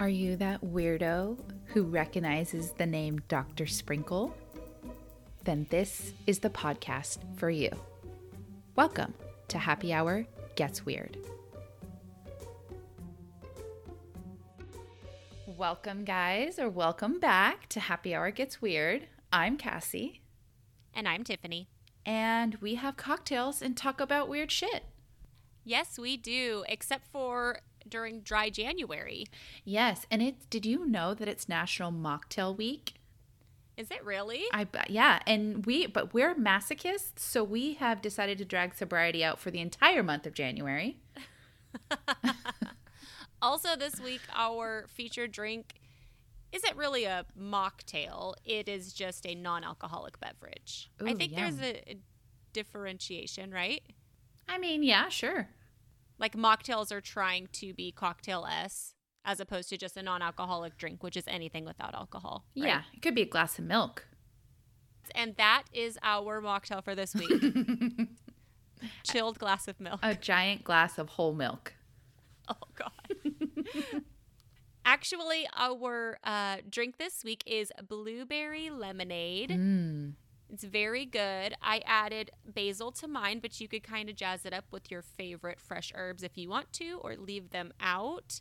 Are you that weirdo who recognizes the name Dr. Sprinkle? Then this is the podcast for you. Welcome to Happy Hour Gets Weird. Welcome, guys, or welcome back to Happy Hour Gets Weird. I'm Cassie, And I'm Tiffany. and we have cocktails and talk about weird shit. Yes, we do, except for during dry January. Yes, and it's did you know that it's National Mocktail Week? Is it really? I yeah, and we but we're masochists, so we have decided to drag sobriety out for the entire month of January. Also, this week, our featured drink isn't really a mocktail, it is just a non alcoholic beverage. I think yum. there's a, a differentiation, right? I mean, yeah, sure. Like mocktails are trying to be cocktail S as opposed to just a non alcoholic drink, which is anything without alcohol. right? Yeah, it could be a glass of milk. And that is our mocktail for this week chilled glass of milk. A giant glass of whole milk. Oh God. Actually, our uh, drink this week is blueberry lemonade. Mm. It's very good. I added basil to mine, but you could kind of jazz it up with your favorite fresh herbs if you want to, or leave them out.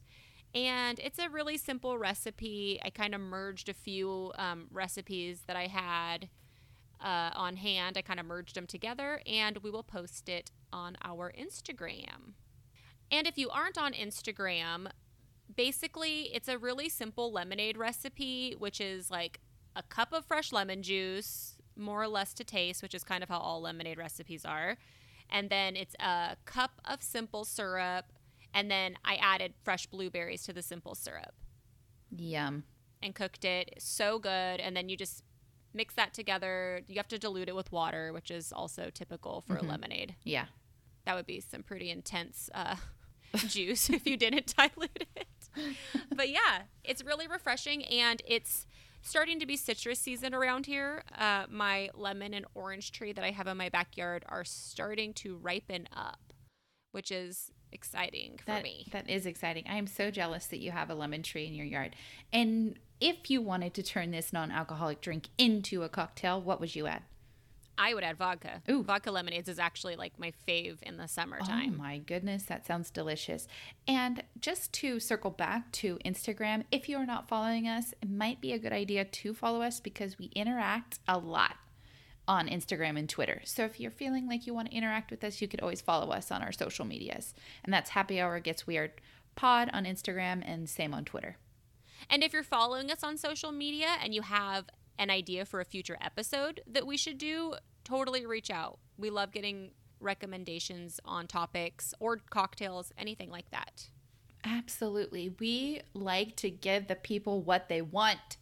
And it's a really simple recipe. I kind of merged a few um, recipes that I had uh, on hand. I kind of merged them together, and we will post it on our Instagram. And if you aren't on Instagram, basically it's a really simple lemonade recipe, which is like a cup of fresh lemon juice, more or less to taste, which is kind of how all lemonade recipes are. And then it's a cup of simple syrup. And then I added fresh blueberries to the simple syrup Yum. and cooked it. So good. And then you just mix that together. You have to dilute it with water, which is also typical for a lemonade. Yeah. That would be some pretty intense uh, juice if you didn't dilute it. But yeah, it's really refreshing and it's starting to be citrus season around here. Uh, my lemon and orange tree that I have in my backyard are starting to ripen up, which is exciting for That, me. that is exciting. I am so jealous that you have a lemon tree in your yard. And if you wanted to turn this non-alcoholic drink into a cocktail, what would you add? I would add vodka. Ooh. Vodka lemonades is actually like my fave in the summertime. Oh my goodness, that sounds delicious. And just to circle back to Instagram, if you are not following us, it might be a good idea to follow us because we interact a lot on Instagram and Twitter. So if you're feeling like you want to interact with us, you could always follow us on our social medias. And that's Happy Hour Gets Weird Pod on Instagram and same on Twitter. And if you're following us on social media and you have an idea for a future episode that we should do, totally reach out. We love getting recommendations on topics or cocktails, anything like that. Absolutely. We like to give the people what they want.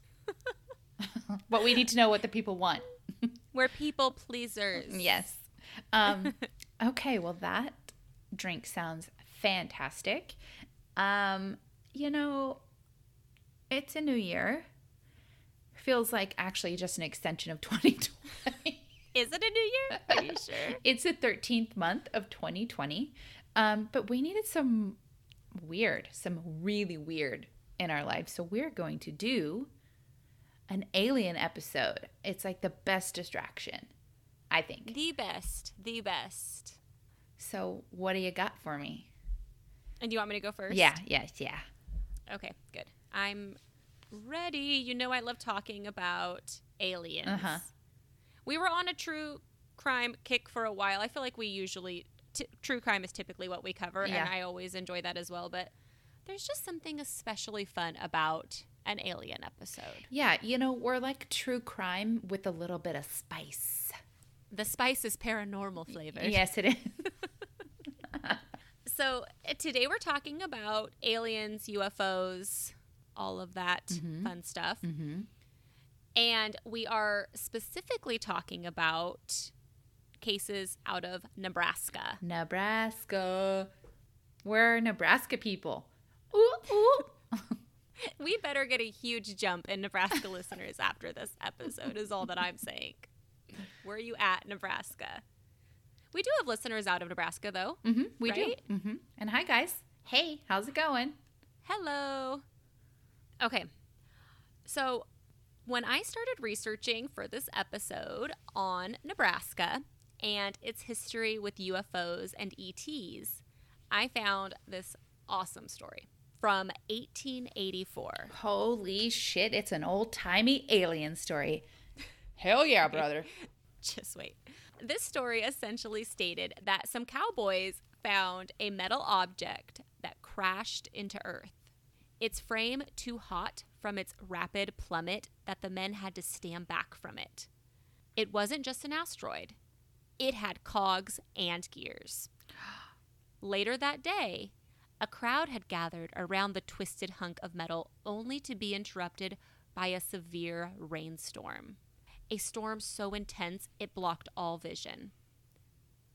but we need to know what the people want. We're people pleasers. Yes. Um, okay, well, that drink sounds fantastic. Um, you know, it's a new year. Feels like actually just an extension of 2020. Is it a new year? Are you sure? it's the 13th month of 2020. Um, but we needed some weird, some really weird in our life. So we're going to do an alien episode. It's like the best distraction, I think. the best. The best. So, what do you got for me? And do you want me to go first? Yeah, yes, yeah. Okay, good. I'm ready. You know, I love talking about aliens. Uh-huh. We were on a true crime kick for a while. I feel like we usually, t- true crime is typically what we cover, and I always enjoy that as well. But there's just something especially fun about an alien episode. Yeah, you know, we're like true crime with a little bit of spice. The spice is paranormal flavored. Yes, it is. So uh, today we're talking about aliens, UFOs, all of that fun stuff. mm-hmm. And we are specifically talking about cases out of Nebraska. Nebraska. We're Nebraska people. Ooh, ooh. We better get a huge jump in Nebraska listeners after this episode, is all that I'm saying. Where are you at, Nebraska? We do have listeners out of Nebraska, though. Mm-hmm, we Right? do. Mm-hmm. And hi, guys. Hey, how's it going? Hello. Okay. So, when I started researching for this episode on Nebraska and its history with UFOs and ETs, I found this awesome story from 1884. Holy shit, it's an old timey alien story. Hell yeah, brother. Just wait. This story essentially stated that some cowboys found a metal object that crashed into Earth. Its frame too hot from its rapid plummet that the men had to stand back from it. It wasn't just an asteroid, it had cogs and gears. Later that day, a crowd had gathered around the twisted hunk of metal only to be interrupted by a severe rainstorm. A storm so intense it blocked all vision.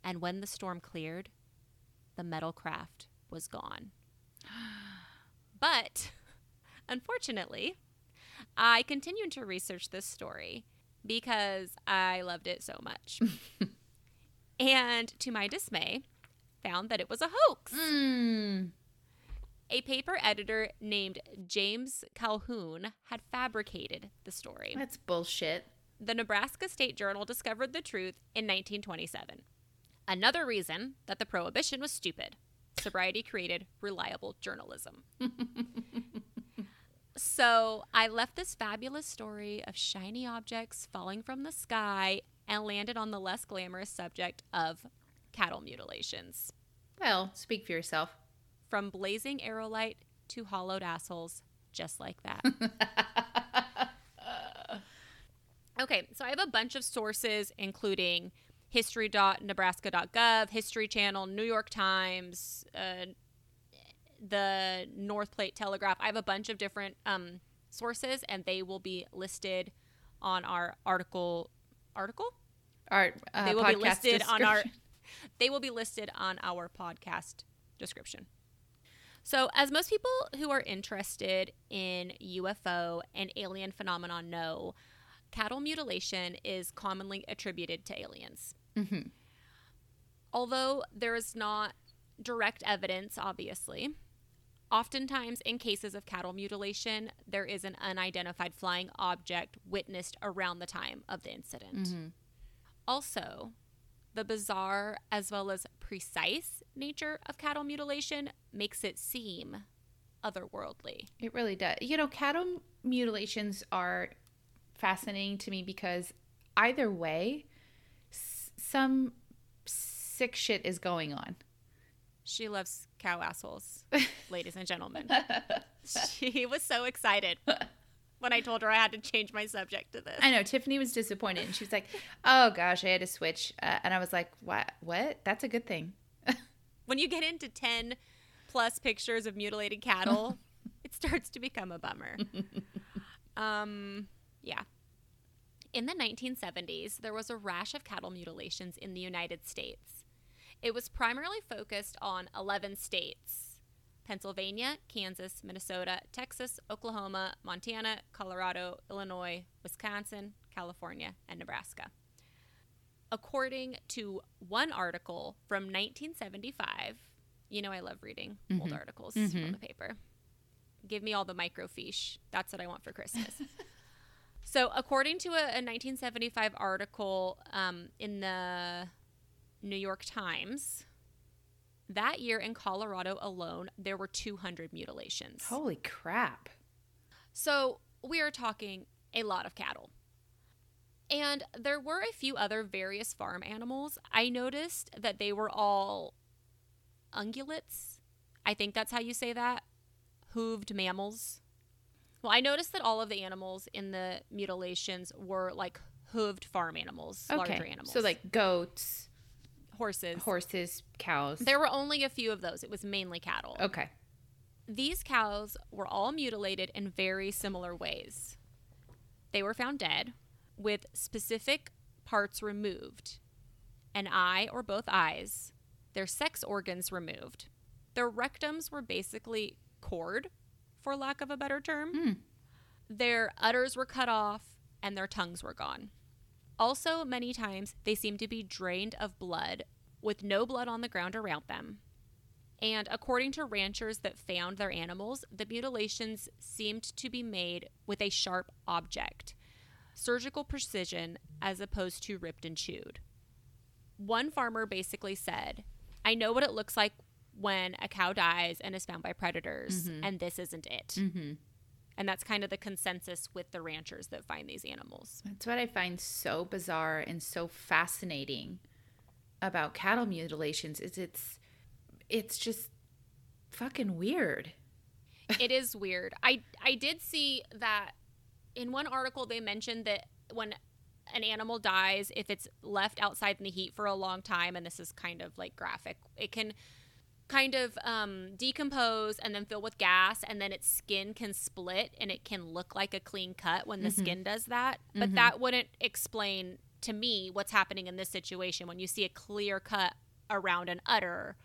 And when the storm cleared, the metal craft was gone. But unfortunately, I continued to research this story because I loved it so much. and to my dismay, found that it was a hoax. Mm. A paper editor named James Calhoun had fabricated the story. That's bullshit. The Nebraska State Journal discovered the truth in 1927. Another reason that the prohibition was stupid. Sobriety created reliable journalism. so I left this fabulous story of shiny objects falling from the sky and landed on the less glamorous subject of cattle mutilations. Well, speak for yourself. From blazing aerolite to hollowed assholes, just like that. okay, so I have a bunch of sources, including history.nebraska.gov, History Channel, New York Times, uh, the North Platte Telegraph. I have a bunch of different um, sources, and they will be listed on our article. Article? Our uh, they will be listed on our. They will be listed on our podcast description. So, as most people who are interested in UFO and alien phenomenon know, cattle mutilation is commonly attributed to aliens. Mhm. Although there is not direct evidence, obviously, oftentimes in cases of cattle mutilation, there is an unidentified flying object witnessed around the time of the incident. Mhm. Also, the bizarre as well as precise nature of cattle mutilation makes it seem otherworldly. It really does. You know, cattle mutilations are fascinating to me because either way, some sick shit is going on. She loves cow assholes, ladies and gentlemen. She was so excited when I told her I had to change my subject to this. I know Tiffany was disappointed, and she was like, "Oh gosh, I had to switch," uh, and I was like, "What? What? That's a good thing." When you get into 10 plus pictures of mutilated cattle, it starts to become a bummer. um, yeah. In the 1970s, there was a rash of cattle mutilations in the United States. It was primarily focused on 11 states Pennsylvania, Kansas, Minnesota, Texas, Oklahoma, Montana, Colorado, Illinois, Wisconsin, California, and Nebraska. According to one article from 1975, you know I love reading old mm-hmm. articles from mm-hmm. the paper. Give me all the microfiche. That's what I want for Christmas. so, according to a, a 1975 article um, in the New York Times, that year in Colorado alone, there were 200 mutilations. Holy crap! So we are talking a lot of cattle. And there were a few other various farm animals. I noticed that they were all ungulates. I think that's how you say that. Hooved mammals. Well, I noticed that all of the animals in the mutilations were like hooved farm animals, larger animals. so like goats, horses. horses, cows. There were only a few of those. It was mainly cattle. okay. These cows were all mutilated in very similar ways. They were found dead with specific parts removed an eye or both eyes, their sex organs removed. Their rectums were basically cored, for lack of a better term. Hmm. Their udders were cut off and their tongues were gone. Also, many times they seemed to be drained of blood with no blood on the ground around them And according to ranchers that found their animals, the mutilations seemed to be made with a sharp object, surgical precision as opposed to ripped and chewed. One farmer basically said, I know what it looks like when a cow dies and is found by predators, and this isn't it. Mm-hmm. And that's kind of the consensus with the ranchers that find these animals. That's what I find so bizarre and so fascinating about cattle mutilations is it's it's just fucking weird. it is weird. I I did see that in one article they mentioned that when an animal dies, if it's left outside in the heat for a long time, and this is kind of like graphic, it can kind of um, decompose and then fill with gas, and then its skin can split and it can look like a clean cut when the skin does that. But that wouldn't explain to me what's happening in this situation when you see a clear cut around an udder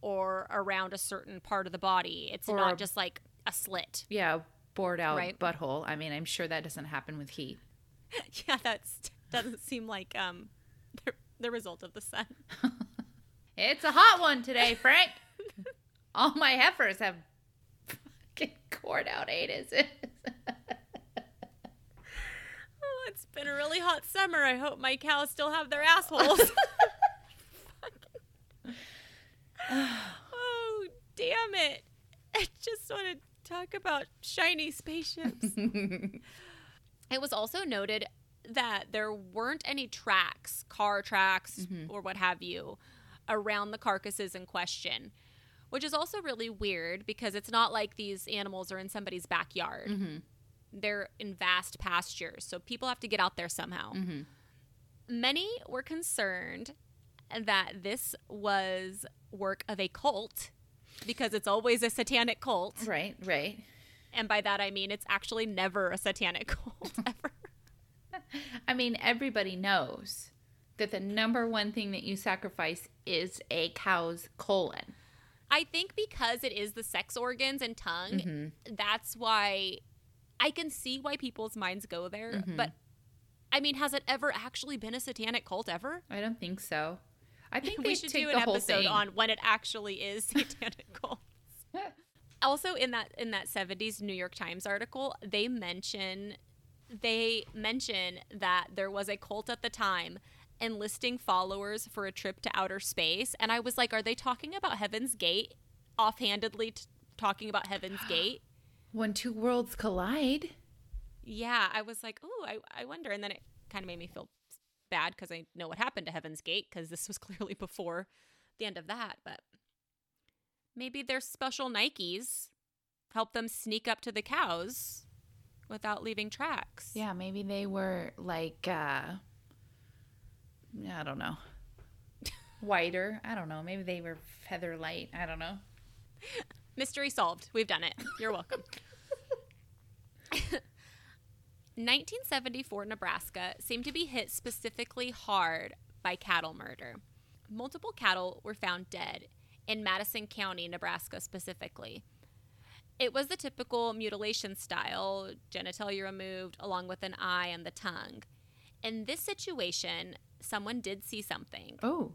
or around a certain part of the body. It's Or not just like a slit. Yeah, bored out Right. butthole. I mean, I'm sure that doesn't happen with heat. yeah, that doesn't seem like um the, the result of the sun. It's a hot one today, Frank. All my heifers have fucking cored out anuses. Oh, it's been a really hot summer. I hope my cows still have their assholes. oh, damn it. I just want to talk about shiny spaceships. it was also noted that there weren't any tracks, car tracks, mm-hmm. or what have you, around the carcasses in question, which is also really weird because it's not like these animals are in somebody's backyard. Mm-hmm. They're in vast pastures, so people have to get out there somehow. Mm-hmm. Many were concerned that this was work of a cult because it's always a satanic cult. right, right. And by that I mean it's actually never a satanic cult ever. I mean, everybody knows that the number one thing that you sacrifice is a cow's colon. I think because it is the sex organs and tongue, Mm-hmm. that's why I can see why people's minds go there. Mm-hmm. But I mean, has it ever actually been a satanic cult ever? I don't think so. I think we should take do an episode thing. on when it actually is satanic cults. also in that in that 70s New York Times article, they mention they mention that there was a cult at the time enlisting followers for a trip to outer space and I was like, are they talking about Heaven's Gate offhandedly t- talking about Heaven's Gate? when two worlds collide. Yeah, I was like, oh, I, I wonder. And then it kind of made me feel bad because I know what happened to Heaven's Gate because this was clearly before the end of that. But maybe their special Nikes help them sneak up to the cows without leaving tracks. Yeah, maybe they were like uh I don't know. Whiter. I don't know. Maybe they were feather light. I don't know. Mystery solved. We've done it. You're welcome. 1974 Nebraska seemed to be hit specifically hard by cattle murder. Multiple cattle were found dead in Madison County, Nebraska specifically. It was the typical mutilation style, genitalia removed along with an eye and the tongue. In this situation, someone did see something. Oh.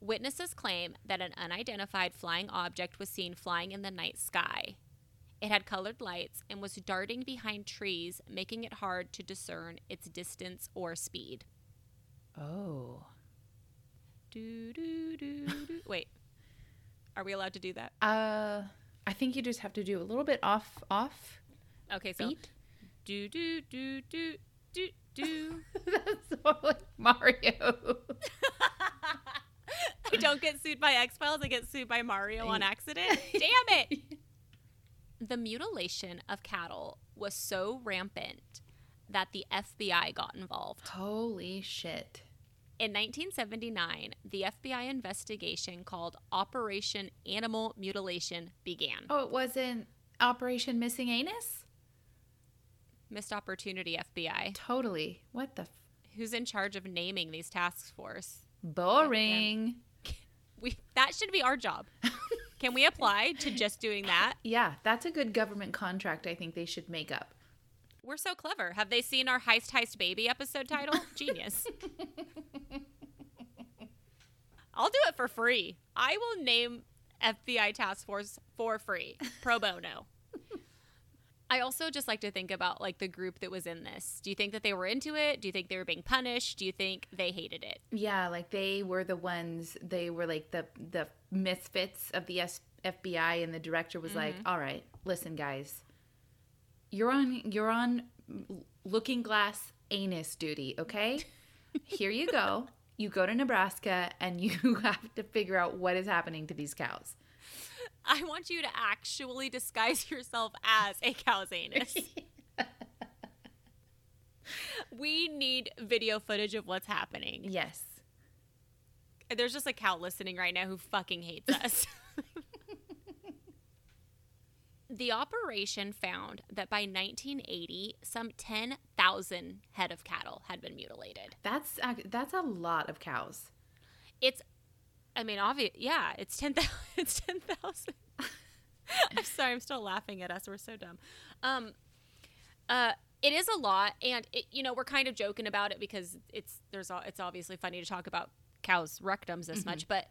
Witnesses claim that an unidentified flying object was seen flying in the night sky. It had colored lights and was darting behind trees, making it hard to discern its distance or speed. Oh. Do, do, do, do. Wait, are we allowed to do that? Uh I think you just have to do a little bit off off Okay, so beat. do, do, do, do, do, do. That's more like Mario. I don't get sued by X Files, I get sued by Mario on accident. Damn it! The mutilation of cattle was so rampant that the FBI got involved. Holy shit. In 1979, the FBI investigation called Operation Animal Mutilation began. Oh, it wasn't Operation Missing Anus? Missed opportunity, FBI. Totally. What the f- Who's in charge of naming these task force? boring. We that should be our job. Can we apply to just doing that? Yeah, that's a good government contract I think they should make up. We're so clever. Have they seen our Heist Heist Baby episode title? Genius. I'll do it for free. I will name FBI task force for free, pro bono. I also just like to think about like the group that was in this. Do you think that they were into it? Do you think they were being punished? Do you think they hated it? Yeah, like they were the ones. They were like the the misfits of the S- FBI, and the director was like, mm-hmm. "All right, listen, guys, you're on you're on Looking Glass anus duty, okay? Here you go. You go to Nebraska, and you have to figure out what is happening to these cows." I want you to actually disguise yourself as a cow's anus. we need video footage of what's happening. Yes. There's just a cow listening right now who fucking hates us. the operation found that by 1980, some 10,000 head of cattle had been mutilated. That's that's a lot of cows. It's, I mean, obvious. Yeah, it's 10,000. It's 10,000. I'm sorry, I'm still laughing at us. We're so dumb. Um, uh, it is a lot, and it, you know we're kind of joking about it because it's there's it's obviously funny to talk about cows' rectums this much, but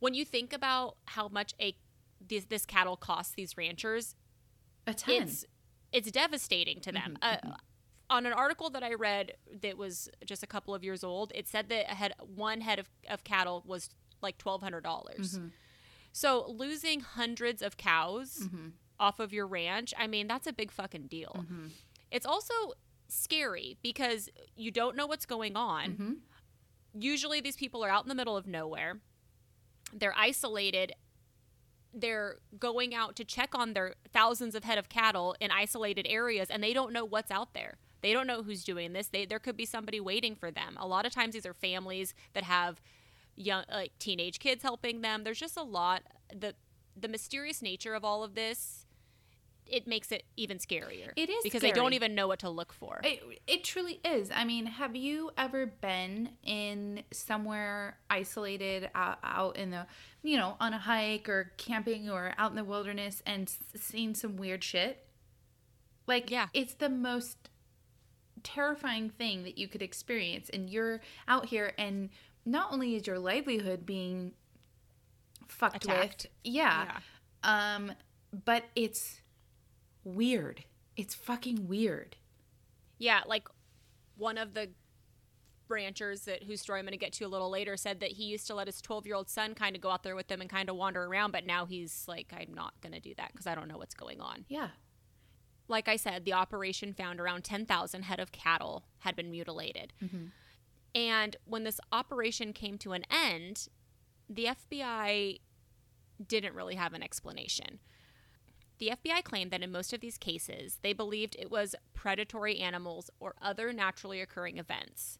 when you think about how much a this, this cattle costs these ranchers, A ton. it's it's devastating to them. Uh, on an article that I read that was just a couple of years old, it said that a head one head of, of cattle was like twelve hundred dollars. Mm-hmm. So losing hundreds of cows mm-hmm. off of your ranch, I mean, that's a big fucking deal. Mm-hmm. It's also scary because you don't know what's going on. Usually these people are out in the middle of nowhere. They're isolated they're going out to check on their thousands of head of cattle in isolated areas and they don't know what's out there. They don't know who's doing this. They, there could be somebody waiting for them. A lot of times these are families that have young like teenage kids helping them. There's just a lot the the mysterious nature of all of this it makes it even scarier. It is because they don't even know what to look for. It, it truly is. I mean, have you ever been in somewhere isolated out, out in the, you know, on a hike or camping or out in the wilderness and s- seen some weird shit? Like, Yeah. it's the most terrifying thing that you could experience. And you're out here, and not only is your livelihood being fucked Attacked. with, yeah, um, but it's weird. It's fucking weird. Yeah, like one of the ranchers that whose story I'm going to get to a little later said that he used to let his 12 year old son kind of go out there with them and kind of wander around, but now he's like, I'm not going to do that because I don't know what's going on. Yeah. Like I said, the operation found around 10,000 head of cattle had been mutilated. And when this operation came to an end, the FBI didn't really have an explanation. The FBI claimed that in most of these cases, they believed it was predatory animals or other naturally occurring events.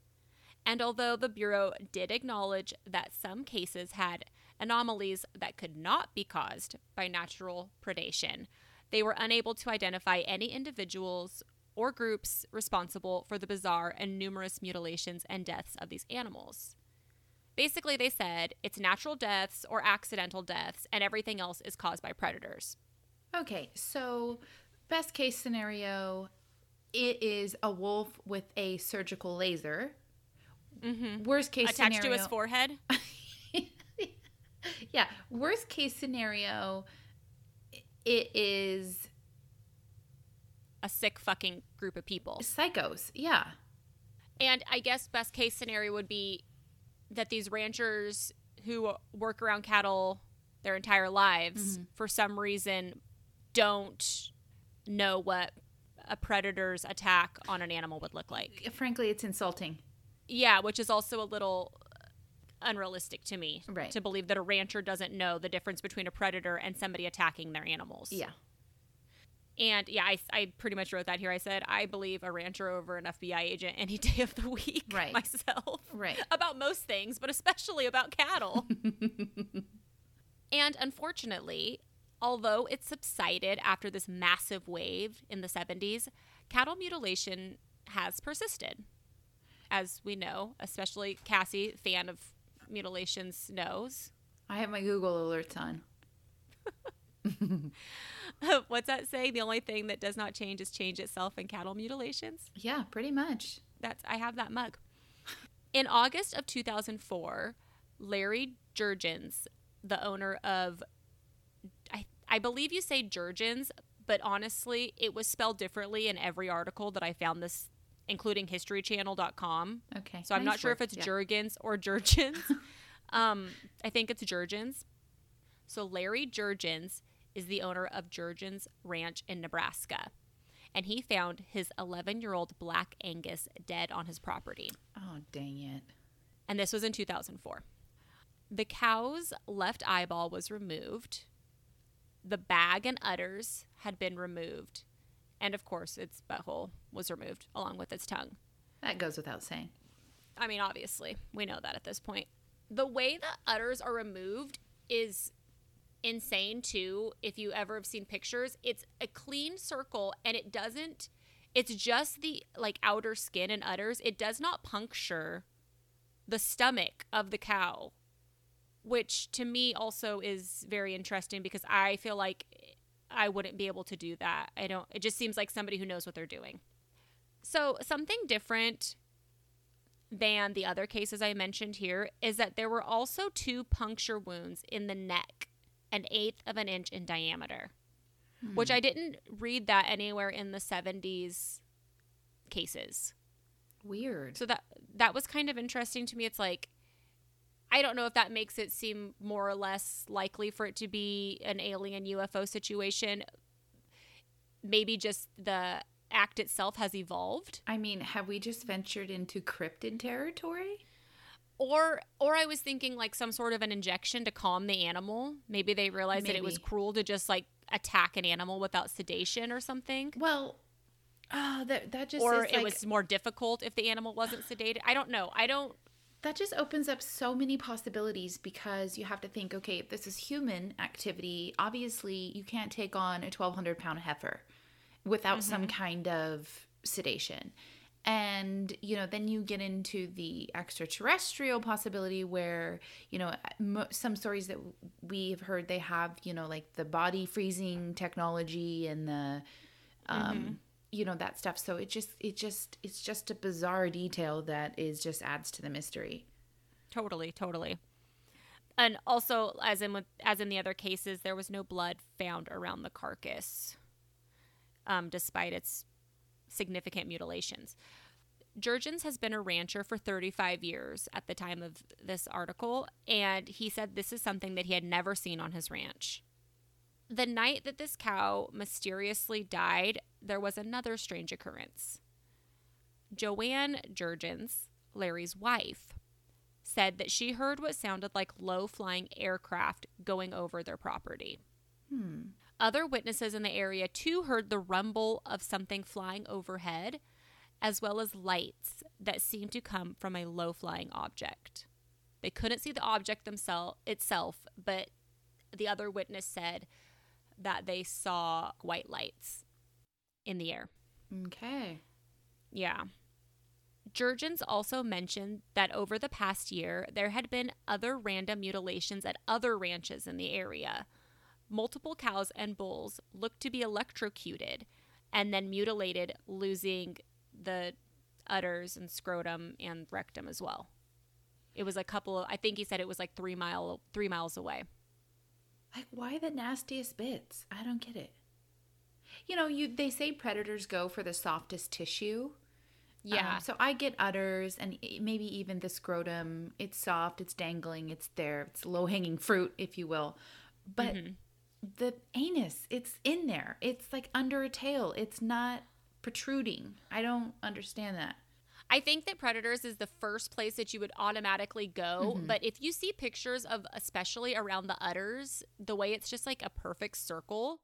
And although the Bureau did acknowledge that some cases had anomalies that could not be caused by natural predation, they were unable to identify any individuals or groups responsible for the bizarre and numerous mutilations and deaths of these animals. Basically, they said it's natural deaths or accidental deaths, and everything else is caused by predators. Okay, so best case scenario, it is a wolf with a surgical laser. Mm-hmm. Worst case scenario Attached scenario, to his forehead? yeah. Worst case scenario, it is A sick fucking group of people. psychos. Yeah, And I guess best case scenario would be that these ranchers who work around cattle their entire lives mm-hmm. for some reason don't know what a predator's attack on an animal would look like. frankly, it's insulting. Yeah, which is also a little unrealistic to me Right. to believe that a rancher doesn't know the difference between a predator and somebody attacking their animals. Yeah, And yeah, I, I pretty much wrote that here. I said, I believe a rancher over an FBI agent any day of the week Right. myself. Right. About most things, but especially about cattle. and unfortunately, although it subsided after this massive wave in the 70s, cattle mutilation has persisted. As we know, especially Cassie, fan of mutilations, knows. I have my Google alerts on. What's that saying? The only thing that does not change is change itself and cattle mutilations. Yeah, pretty much. That's I have that mug. In August of 2004, Larry Jurgens, the owner of I believe you say Jurgens, but honestly, it was spelled differently in every article that I found this, including historychannel.com. Okay. So I'm nice not sure work. if it's Yeah. Jurgens or Jurgens. um, I think it's Jurgens. So Larry Jurgens is the owner of Jurgens Ranch in Nebraska. And he found his 11 year old black Angus dead on his property. Oh, dang it. And this was in 2004. The cow's left eyeball was removed. The bag and udders had been removed. And of course, its butthole was removed along with its tongue. That goes without saying. I mean, obviously, we know that at this point. The way the udders are removed is insane too. If you ever have seen pictures, it's a clean circle and it doesn't it's just the like outer skin and udders. It does not puncture the stomach of the cow, which to me also is very interesting because I feel like I wouldn't be able to do that. I don't it just seems like somebody who knows what they're doing. So, something different than the other cases I mentioned here is that there were also two puncture wounds in the neck, an eighth of an inch in diameter, hmm. which I didn't read that anywhere in the 70s cases. Weird. So that that was kind of interesting to me. It's like I don't know if that makes it seem more or less likely for it to be an alien UFO situation. Maybe just the act itself has evolved. I mean, have we just ventured into cryptid territory? Or or I was thinking like some sort of an injection to calm the animal. Maybe they realized that it was cruel to just like attack an animal without sedation or something. Well, oh, that that just Or it like, was more difficult if the animal wasn't sedated. I don't know. I don't that just opens up so many possibilities because you have to think, okay, if this is human activity, obviously you can't take on a 1,200 pound heifer without some mm-hmm. kind of sedation. And, you know, then you get into the extraterrestrial possibility where, you know, mo- some stories that we've heard they have, you know, like the body freezing technology and the, um, you know, that stuff. So it just, it just, it's just a bizarre detail that is just adds to the mystery. totally, totally. And also as in with as in the other cases, there was no blood found around the carcass. Um, despite its significant mutilations. Jurgens has been a rancher for 35 years at the time of this article, and he said this is something that he had never seen on his ranch. The night that this cow mysteriously died, there was another strange occurrence. Joanne Jurgens, Larry's wife, said that she heard what sounded like low flying aircraft going over their property. Hmm. Other witnesses in the area too heard the rumble of something flying overhead, as well as lights that seemed to come from a low flying object. They couldn't see the object themselves itself, but the other witness said that they saw white lights in the air. Okay. Yeah. Jurgens also mentioned that over the past year, there had been other random mutilations at other ranches in the area. Multiple cows and bulls looked to be electrocuted and then mutilated, losing the udders and scrotum and rectum as well. It was a couple of, I think he said it was like three mile three miles away. Like, why the nastiest bits? I don't get it. You know, you they say predators go for the softest tissue. Yeah. Um, so I get udders and maybe even the scrotum. It's soft, it's dangling, it's there. It's low hanging fruit, if you will. But the anus, it's in there. It's like under a tail. It's not protruding. I don't understand that. I think that Predators is the first place that you would automatically go. But if you see pictures of, especially around the udders, the way it's just like a perfect circle,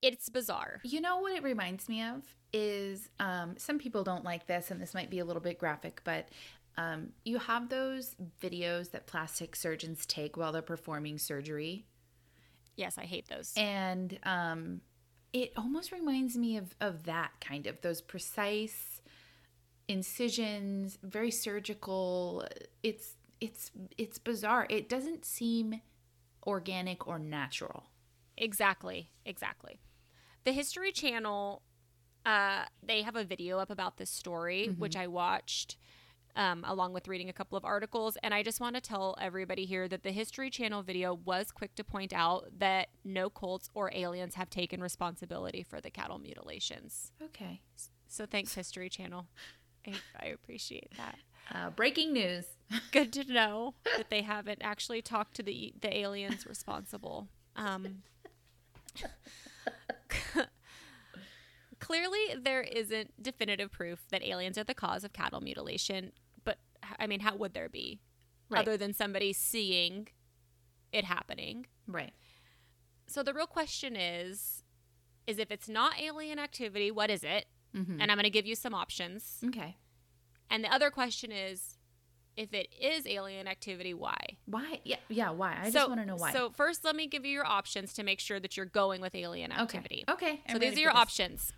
it's bizarre. You know what it reminds me of is um, some people don't like this, and this might be a little bit graphic, but um, you have those videos that plastic surgeons take while they're performing surgery, Yes, I hate those. and um, it almost reminds me of of that kind of those precise incisions, very surgical. It's it's it's bizarre. It doesn't seem organic or natural. Exactly, exactly. The History Channel, uh, they have a video up about this story, which I watched. Um, along with reading a couple of articles. And I just want to tell everybody here that the History Channel video was quick to point out that no cults or aliens have taken responsibility for the cattle mutilations. Okay. So thanks, History Channel. I, I appreciate that. Uh, breaking news. Good to know that they haven't actually talked to the the aliens responsible. Um, clearly, there isn't definitive proof that aliens are the cause of cattle mutilation. But I mean, how would there be, Right. other than somebody seeing it happening? Right. So the real question is, is if it's not alien activity, what is it? Mm-hmm. And I'm going to give you some options. Okay. And the other question is, if it is alien activity, why? Why? Yeah. Yeah. Why? I so, just want to know why. So first, let me give you your options to make sure that you're going with alien activity. Okay. So I'm these are your options.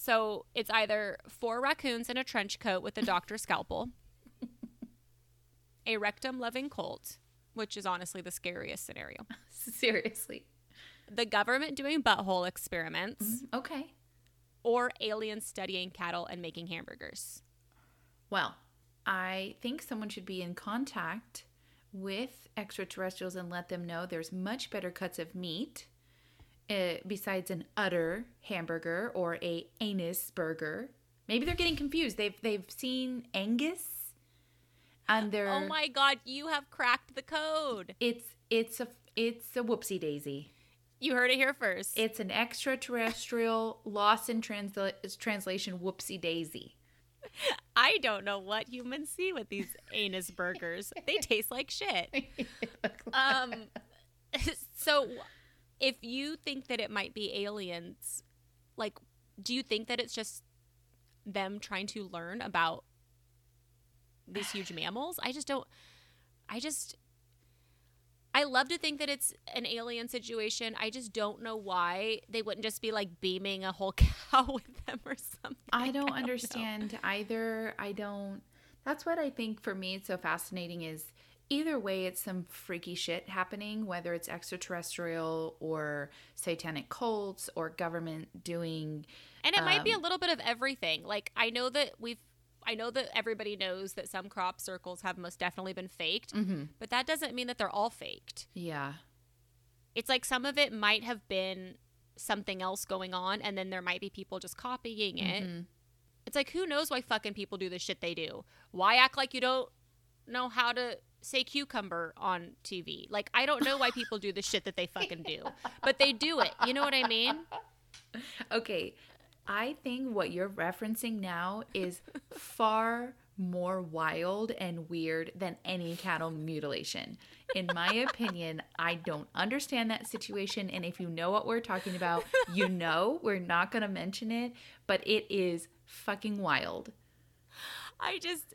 So it's either four raccoons in a trench coat with a doctor's scalpel, a rectum-loving cult, which is honestly the scariest scenario, Seriously. the government doing butthole experiments, mm-hmm. Okay. or aliens studying cattle and making hamburgers. Well, I think someone should be in contact with extraterrestrials and let them know there's much better cuts of meat uh, besides an udder hamburger or a anus burger. Maybe they're getting confused. They've they've seen Angus, and they're Oh my God, you have cracked the code. it's it's a it's a whoopsie daisy. You heard it here first. It's an extraterrestrial lost in transla- translation whoopsie daisy. I don't know what humans see with these anus burgers. They taste like shit. Um, so if you think that it might be aliens, like, do you think that it's just them trying to learn about these huge mammals? I just don't. I just. I love to think that it's an alien situation. I just don't know why they wouldn't just be like beaming a whole cow with them or something. I don't know. understand either. I don't. That's what I think for me it's so fascinating is either way it's some freaky shit happening whether it's extraterrestrial or satanic cults or government doing And it might be a Um, little bit of everything. Like I know that we've I know that everybody knows that some crop circles have most definitely been faked, mm-hmm. but that doesn't mean that they're all faked. yeah It's like some of it might have been something else going on and then there might be people just copying it. Mhm. It's like who knows why fucking people do the shit they do? Why act like you don't know how to say cucumber on TV? Like I don't know why people do the shit that they fucking do, but they do it. You know what I mean? okay i think what you're referencing now is far more wild and weird than any cattle mutilation in my opinion i don't understand that situation and if you know what we're talking about you know we're not going to mention it but it is fucking wild I just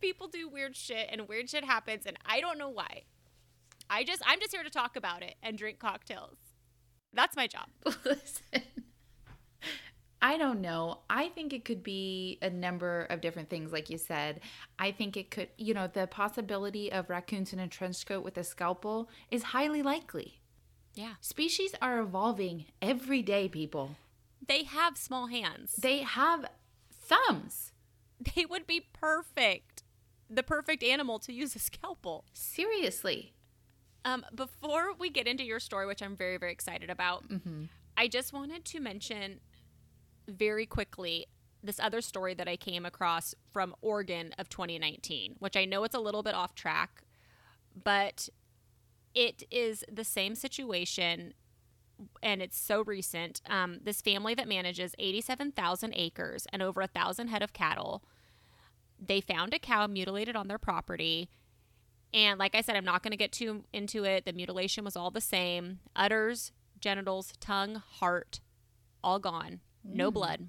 people do weird shit and weird shit happens and I don't know why. I just I'm just here to talk about it and drink cocktails. That's my job. Listen, I don't know. I think it could be a number of different things, like you said. I think it could, you know, the possibility of raccoons in a trench coat with a scalpel is highly likely. Yeah. Species are evolving every day, people. They have small hands. They have thumbs. They would be perfect. The perfect animal to use a scalpel. Seriously. Um, before we get into your story, which I'm very, very excited about, Mm-hmm. I just wanted to mention very quickly this other story that I came across from Oregon of 2019, which I know it's a little bit off track, but it is the same situation and it's so recent. Um, this family that manages 87,000 acres and over a thousand head of cattle, they found a cow mutilated on their property. And like I said, I'm not going to get too into it. The mutilation was all the same udders, genitals, tongue, heart, all gone. No blood.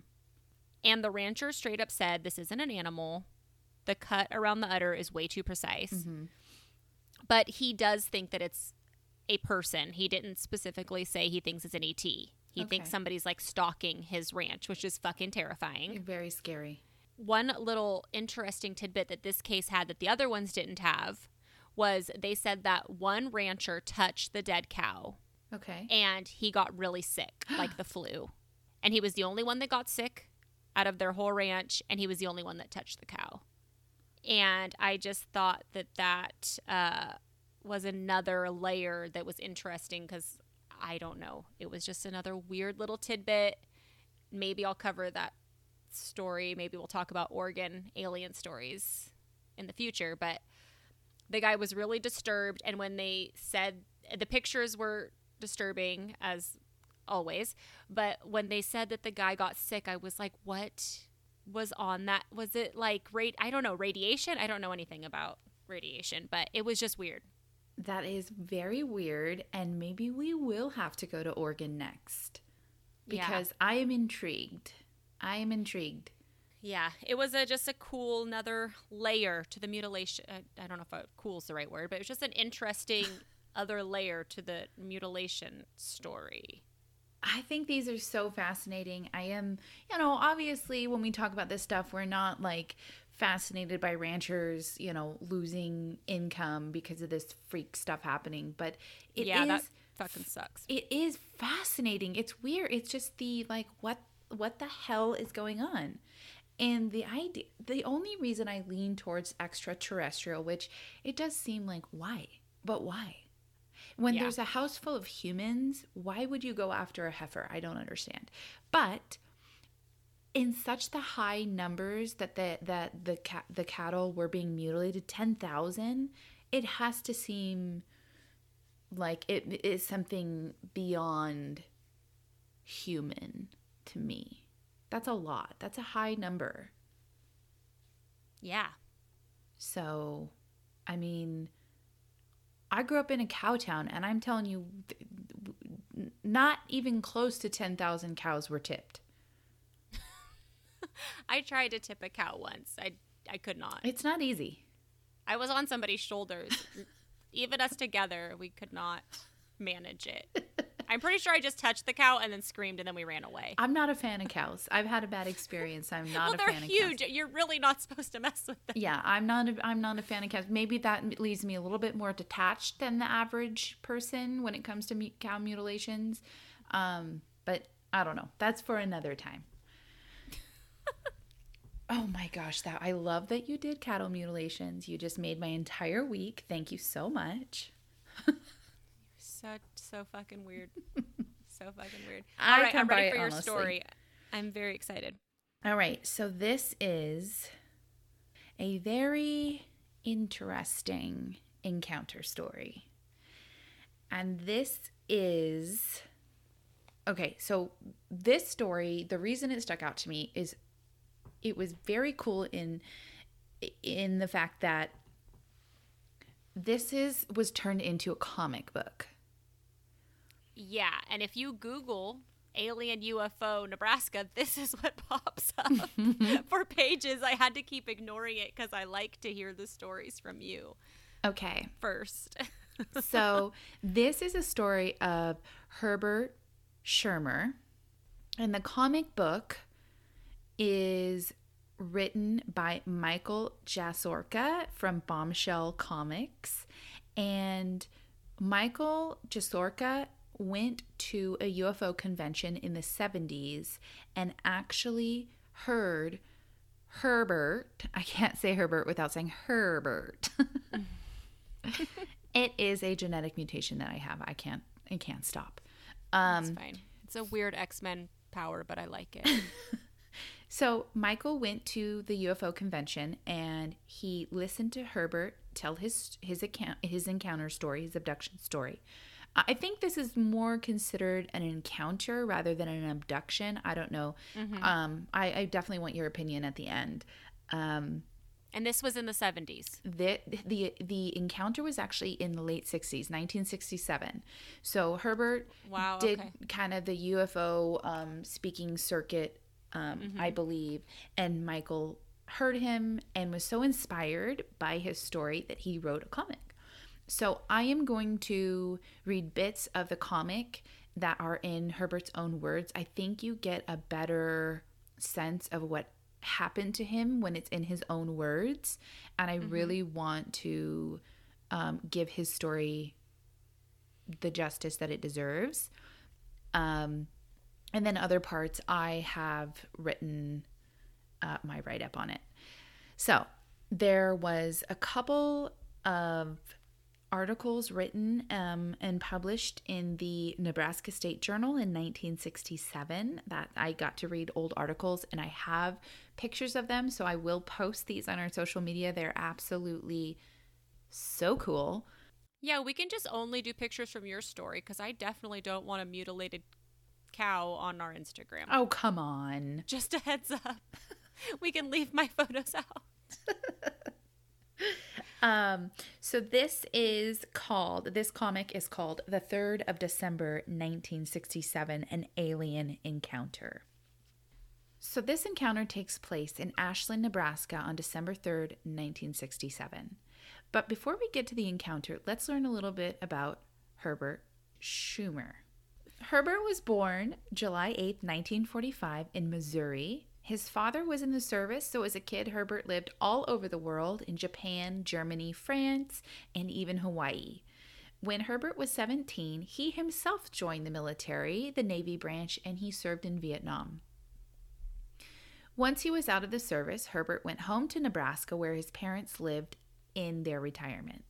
And the rancher straight up said, This isn't an animal. The cut around the udder is way too precise. Mm-hmm. But he does think that it's a person. He didn't specifically say he thinks it's an ET. He Okay. thinks somebody's like stalking his ranch, which is fucking terrifying. Very scary. One little interesting tidbit that this case had that the other ones didn't have was they said that one rancher touched the dead cow Okay. and he got really sick, like the flu. And he was the only one that got sick out of their whole ranch, and he was the only one that touched the cow. and I just thought that that uh, was another layer that was interesting because I don't know. It was just another weird little tidbit. Maybe I'll cover that story. Maybe we'll talk about Oregon alien stories in the future. But the guy was really disturbed. And when they said the pictures were disturbing, as always, but when they said that the guy got sick, I was like, what was on that? Was it like, rate? I don't know, radiation? I don't know anything about radiation, but it was just weird. That is very weird, and maybe we will have to go to Oregon next because yeah. I am intrigued. I am intrigued. Yeah, it was a, just a cool another layer to the mutilation. I, I don't know if "cool" is the right word, but it was just an interesting other layer to the mutilation story. I think these are so fascinating. I am, you know, obviously when we talk about this stuff, we're not like fascinated by ranchers, you know, losing income because of this freak stuff happening, but it yeah, is, that fucking sucks. It is fascinating. It's weird. It's just the like what what the hell is going on? And the idea the only reason I lean towards extraterrestrial, which it does seem like why? But why? When yeah. there's a house full of humans, why would you go after a heifer? I don't understand. But in such the high numbers that the that the cat the cattle were being mutilated 10,000 it has to seem like it is something beyond human to me. That's a lot. That's a high number. Yeah. So i mean i grew up in a cow town and i'm telling you not even close to 10,000 cows were tipped I tried to tip a cow once. I I could not. It's not easy. I was on somebody's shoulders. Even us together, we could not manage it. I'm pretty sure I just touched the cow and then screamed and then we ran away. I'm not a fan of cows. I've had a bad experience. I'm not well, a fan of cows. They're huge. You're really not supposed to mess with them. Yeah, I'm not a, I'm not a fan of cows. Maybe that leaves me a little bit more detached than the average person when it comes to cow mutilations. Um, but I don't know. That's for another time. Oh my gosh, that I love that you did cattle mutilations. You just made my entire week. Thank you so much. You're so so fucking weird. so fucking weird. All I right, I'm ready for your honestly. story. I'm very excited. All right, so this is a very interesting encounter story. And this is okay, so this story, the reason it stuck out to me is it was very cool in in the fact that this is was turned into a comic book. Yeah, and if you Google alien UFO Nebraska, this is what pops up for pages. I had to keep ignoring it because I like to hear the stories from you. Okay. First. so, this is a story of Herbert Schirmer. And the comic book is written by Michael Jasorka from Bombshell Comics. And Michael Jasorka went to a UFO convention in the 70s and actually heard Herbert. I can't say Herbert without saying Herbert. it is a genetic mutation that I have. I can't I can't stop. Um, That's fine. It's a weird X Men power, but I like it. So Michael went to the UFO convention and he listened to Herbert tell his his account his encounter story, his abduction story. I think this is more considered an encounter rather than an abduction. I don't know. Mm-hmm. Um, I, I, definitely want your opinion at the end. Um, and this was in the 70s. The, the the encounter was actually in the late 60s, 1967. So Herbert wow, did okay. kind of the UFO um, speaking circuit um, mm-hmm. I believe. And Michael heard him and was so inspired by his story that he wrote a comic. So I am going to read bits of the comic that are in Herbert's own words. I think you get a better sense of what happened to him when it's in his own words. And I mm-hmm. really want to um, give his story the justice that it deserves. Um, and then other parts I have written uh, my write up on it. So there was a couple of articles written um, and published in the Nebraska State Journal in 1967 that I got to read old articles and I have pictures of them. So I will post these on our social media. They're absolutely so cool. Yeah, we can just only do pictures from your story because I definitely don't want a mutilated cow on our Instagram. Oh, come on. Just a heads up. we can leave my photos out. Um, so this is called, this comic is called The 3rd of December, 1967, An Alien Encounter. So this encounter takes place in Ashland, Nebraska on December 3rd, 1967. But before we get to the encounter, let's learn a little bit about Herbert Schirmer. Herbert was born July 8, 1945, in Missouri. His father was in the service, so as a kid, Herbert lived all over the world in Japan, Germany, France, and even Hawaii. When Herbert was 17, he himself joined the military, the Navy branch, and he served in Vietnam. Once he was out of the service, Herbert went home to Nebraska where his parents lived in their retirement.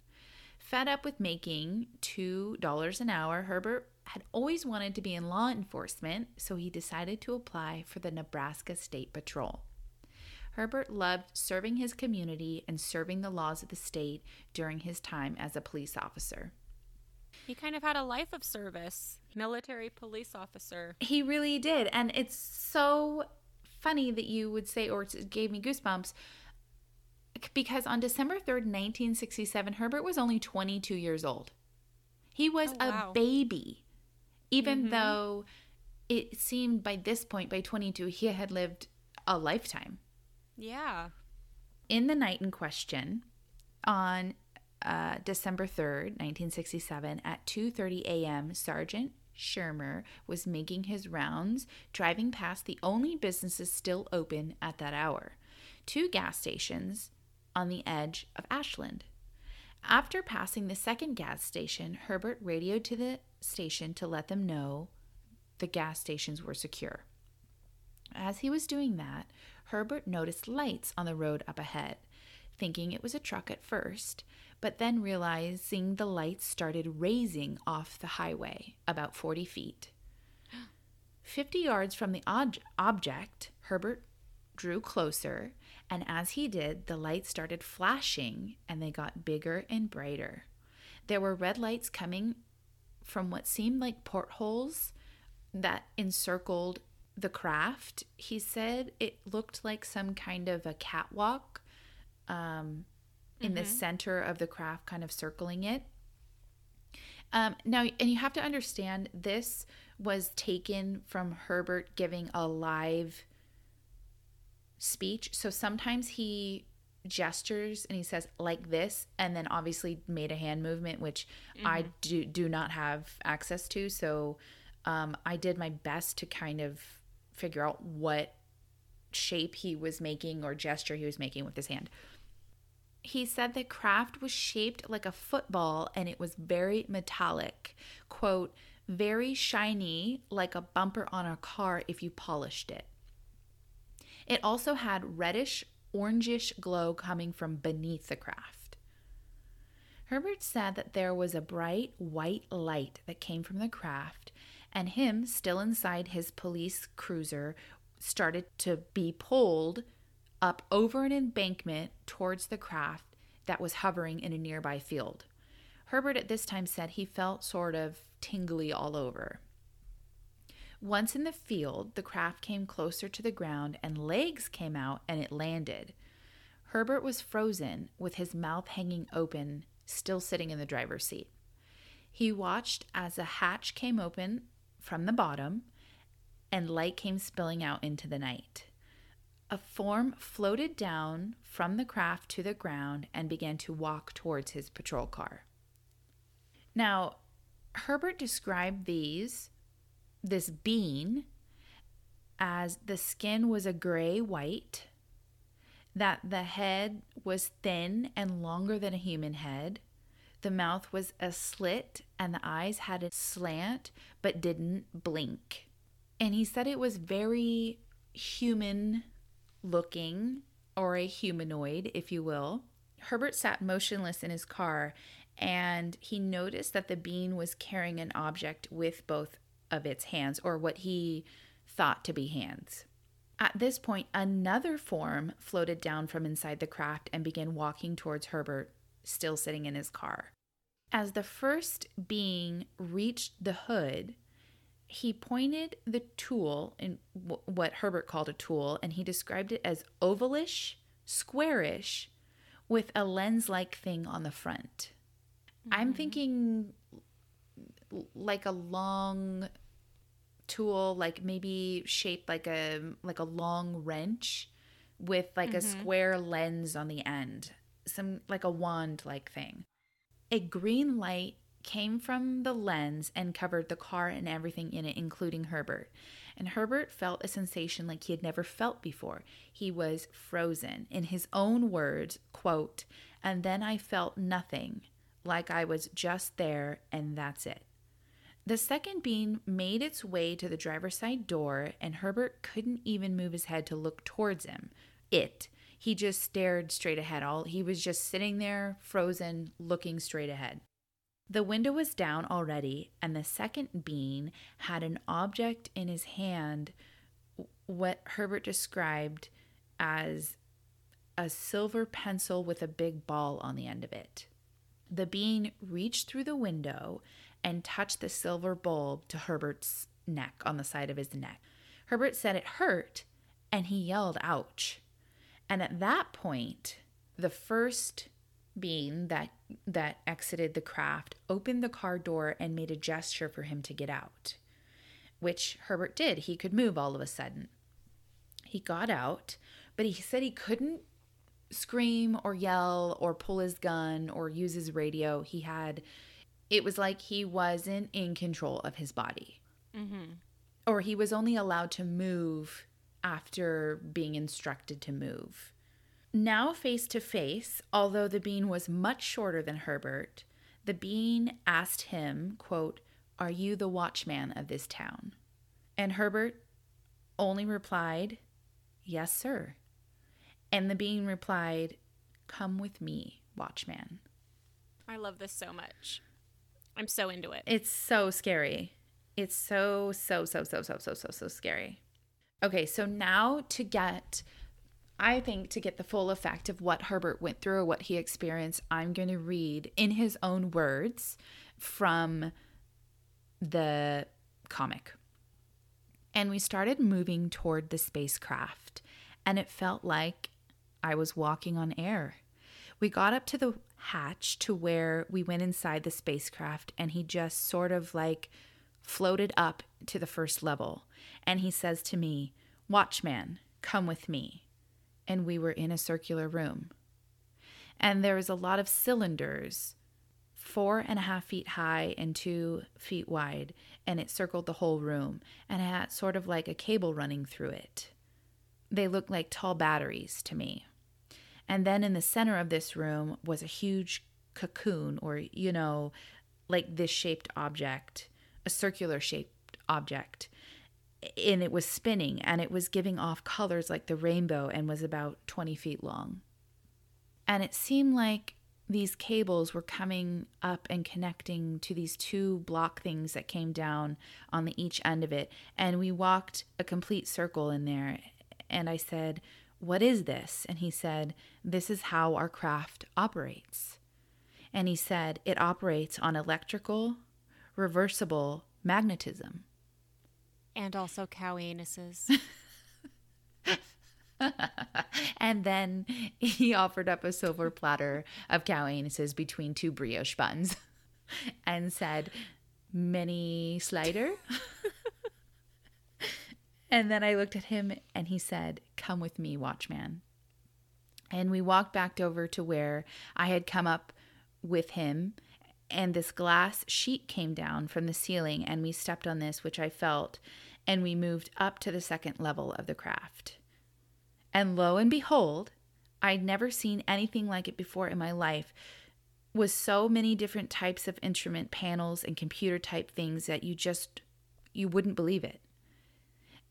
Fed up with making $2 an hour, Herbert had always wanted to be in law enforcement, so he decided to apply for the Nebraska State Patrol. Herbert loved serving his community and serving the laws of the state during his time as a police officer. He kind of had a life of service, military police officer. He really did. And it's so funny that you would say, or it gave me goosebumps, because on December 3rd, 1967, Herbert was only 22 years old. He was Oh, wow. a baby, even Mhm. though it seemed by this point, by 22, he had lived a lifetime. Yeah. In the night in question, on uh, December 3rd, 1967, at 2:30 a.m., Sergeant Schirmer was making his rounds, driving past the only businesses still open at that hour, two gas stations on the edge of Ashland. After passing the second gas station, Herbert radioed to the station to let them know the gas stations were secure. As he was doing that, Herbert noticed lights on the road up ahead, thinking it was a truck at first, but then realizing the lights started raising off the highway about 40 feet. 50 yards from the ob- object, Herbert drew closer, and as he did, the lights started flashing and they got bigger and brighter. There were red lights coming from what seemed like portholes that encircled the craft. He said it looked like some kind of a catwalk um, in the center of the craft, kind of circling it. Um, now, and you have to understand this was taken from Herbert giving a live speech. So sometimes he gestures and he says like this and then obviously made a hand movement which I do do not have access to so um I did my best to kind of figure out what shape he was making or gesture he was making with his hand. He said the craft was shaped like a football and it was very metallic. Quote, very shiny like a bumper on a car if you polished it. It also had reddish, orangish glow coming from beneath the craft. Herbert said that there was a bright white light that came from the craft, and him, still inside his police cruiser, started to be pulled up over an embankment towards the craft that was hovering in a nearby field. Herbert at this time said he felt sort of tingly all over. Once in the field, the craft came closer to the ground and legs came out and it landed. Herbert was frozen with his mouth hanging open, still sitting in the driver's seat. He watched as a hatch came open from the bottom and light came spilling out into the night. A form floated down from the craft to the ground and began to walk towards his patrol car. Now, Herbert described these, this bean as the skin was a gray white, that the head was thin and longer than a human head, the mouth was a slit, and the eyes had a slant but didn't blink. And he said it was very human looking or a humanoid, if you will. Herbert sat motionless in his car and he noticed that the bean was carrying an object with both of its hands, or what he thought to be hands. At this point, another form floated down from inside the craft and began walking towards Herbert, still sitting in his car. As the first being reached the hood, he pointed the tool in w- what Herbert called a tool, and he described it as ovalish, squarish, with a lens like thing on the front. Mm-hmm. I'm thinking like a long tool like maybe shaped like a like a long wrench with like mm-hmm. a square lens on the end some like a wand like thing. A green light came from the lens and covered the car and everything in it including herbert. And herbert felt a sensation like he had never felt before. He was frozen. In his own words quote and then i felt nothing like i was just there and that's it the second beam made its way to the driver's side door, and Herbert couldn't even move his head to look towards him. It. He just stared straight ahead. All he was just sitting there, frozen, looking straight ahead. The window was down already, and the second being had an object in his hand, what Herbert described as a silver pencil with a big ball on the end of it. The being reached through the window and touched the silver bulb to Herbert's neck on the side of his neck. Herbert said it hurt and he yelled, ouch. And at that point, the first being that that exited the craft opened the car door and made a gesture for him to get out, which Herbert did. He could move all of a sudden. He got out, but he said he couldn't scream or yell or pull his gun or use his radio. He had it was like he wasn't in control of his body. Mm-hmm. Or he was only allowed to move after being instructed to move. Now, face to face, although the being was much shorter than Herbert, the being asked him, quote, Are you the watchman of this town? And Herbert only replied, Yes, sir. And the being replied, Come with me, watchman. I love this so much. I'm so into it. It's so scary. It's so, so, so, so, so, so, so, so scary. Okay, so now to get, I think to get the full effect of what Herbert went through or what he experienced, I'm going to read in his own words from the comic. And we started moving toward the spacecraft, and it felt like I was walking on air. We got up to the hatch to where we went inside the spacecraft and he just sort of like floated up to the first level. And he says to me, Watchman, come with me. And we were in a circular room. And there was a lot of cylinders, four and a half feet high and two feet wide, and it circled the whole room and had sort of like a cable running through it. They looked like tall batteries to me. And then in the center of this room was a huge cocoon, or, you know, like this shaped object, a circular shaped object. And it was spinning and it was giving off colors like the rainbow and was about 20 feet long. And it seemed like these cables were coming up and connecting to these two block things that came down on the each end of it. And we walked a complete circle in there. And I said, what is this? And he said, This is how our craft operates. And he said, It operates on electrical, reversible magnetism. And also cow anuses. and then he offered up a silver platter of cow anuses between two brioche buns and said, Mini slider? And then I looked at him and he said, Come with me, watchman. And we walked back over to where I had come up with him. And this glass sheet came down from the ceiling, and we stepped on this, which I felt, and we moved up to the second level of the craft. And lo and behold, I'd never seen anything like it before in my life with so many different types of instrument panels and computer type things that you just you wouldn't believe it.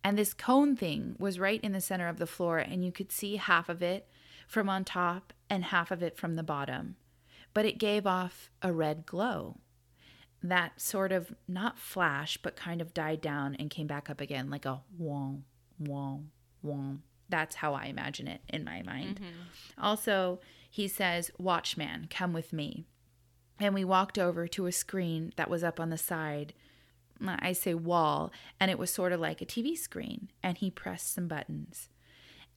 And this cone thing was right in the center of the floor, and you could see half of it from on top and half of it from the bottom, but it gave off a red glow. That sort of not flash, but kind of died down and came back up again like a wong, wong, wong. That's how I imagine it in my mind. Mm-hmm. Also, he says, Watchman, come with me. And we walked over to a screen that was up on the side. I say wall, and it was sort of like a TV screen. And he pressed some buttons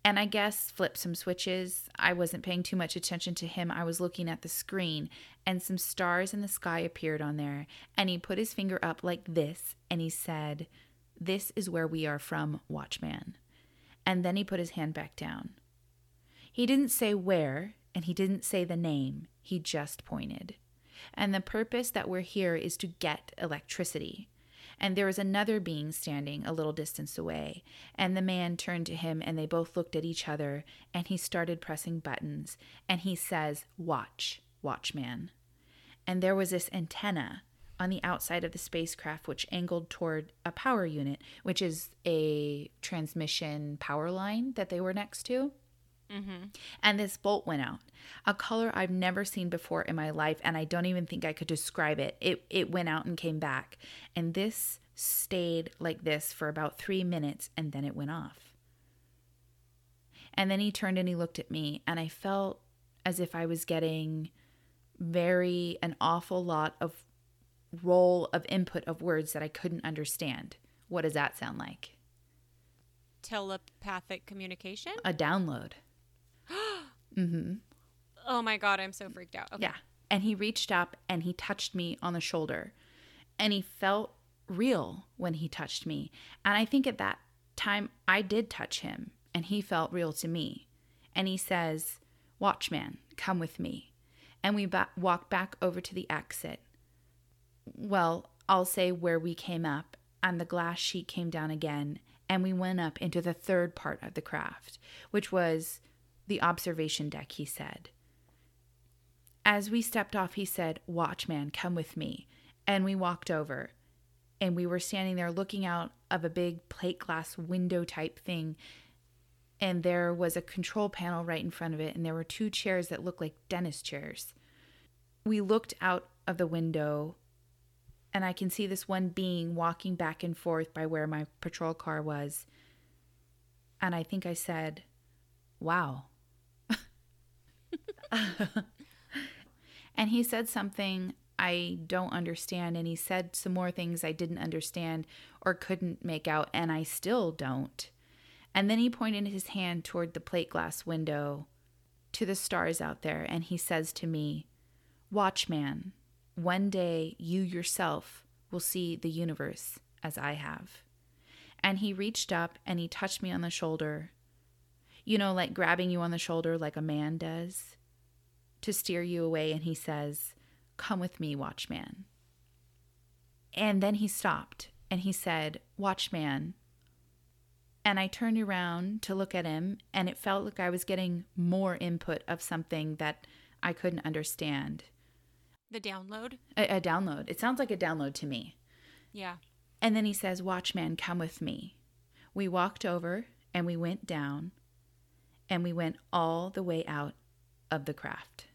and I guess flipped some switches. I wasn't paying too much attention to him. I was looking at the screen, and some stars in the sky appeared on there. And he put his finger up like this, and he said, This is where we are from, Watchman. And then he put his hand back down. He didn't say where, and he didn't say the name, he just pointed. And the purpose that we're here is to get electricity and there was another being standing a little distance away. And the man turned to him, and they both looked at each other, and he started pressing buttons. And he says, Watch, watchman. And there was this antenna on the outside of the spacecraft, which angled toward a power unit, which is a transmission power line that they were next to. Mm-hmm. And this bolt went out, a color I've never seen before in my life, and I don't even think I could describe it. It it went out and came back, and this stayed like this for about three minutes, and then it went off. And then he turned and he looked at me, and I felt as if I was getting very an awful lot of roll of input of words that I couldn't understand. What does that sound like? Telepathic communication? A download. mm-hmm. Oh my god, I'm so freaked out. Okay. Yeah. And he reached up and he touched me on the shoulder. And he felt real when he touched me. And I think at that time I did touch him and he felt real to me. And he says, Watchman, come with me. And we ba- walked back over to the exit. Well, I'll say where we came up, and the glass sheet came down again, and we went up into the third part of the craft, which was the observation deck, he said. As we stepped off, he said, Watchman, come with me. And we walked over. And we were standing there looking out of a big plate glass window type thing. And there was a control panel right in front of it. And there were two chairs that looked like dentist chairs. We looked out of the window. And I can see this one being walking back and forth by where my patrol car was. And I think I said, Wow. and he said something I don't understand, and he said some more things I didn't understand or couldn't make out, and I still don't. And then he pointed his hand toward the plate glass window to the stars out there, and he says to me, Watchman, one day you yourself will see the universe as I have. And he reached up and he touched me on the shoulder, you know, like grabbing you on the shoulder like a man does to steer you away, and he says, Come with me, watchman. And then he stopped and he said, Watchman. And I turned around to look at him, and it felt like I was getting more input of something that I couldn't understand. The download? A, a download. It sounds like a download to me. Yeah. And then he says, Watchman, come with me. We walked over and we went down and we went all the way out of the craft.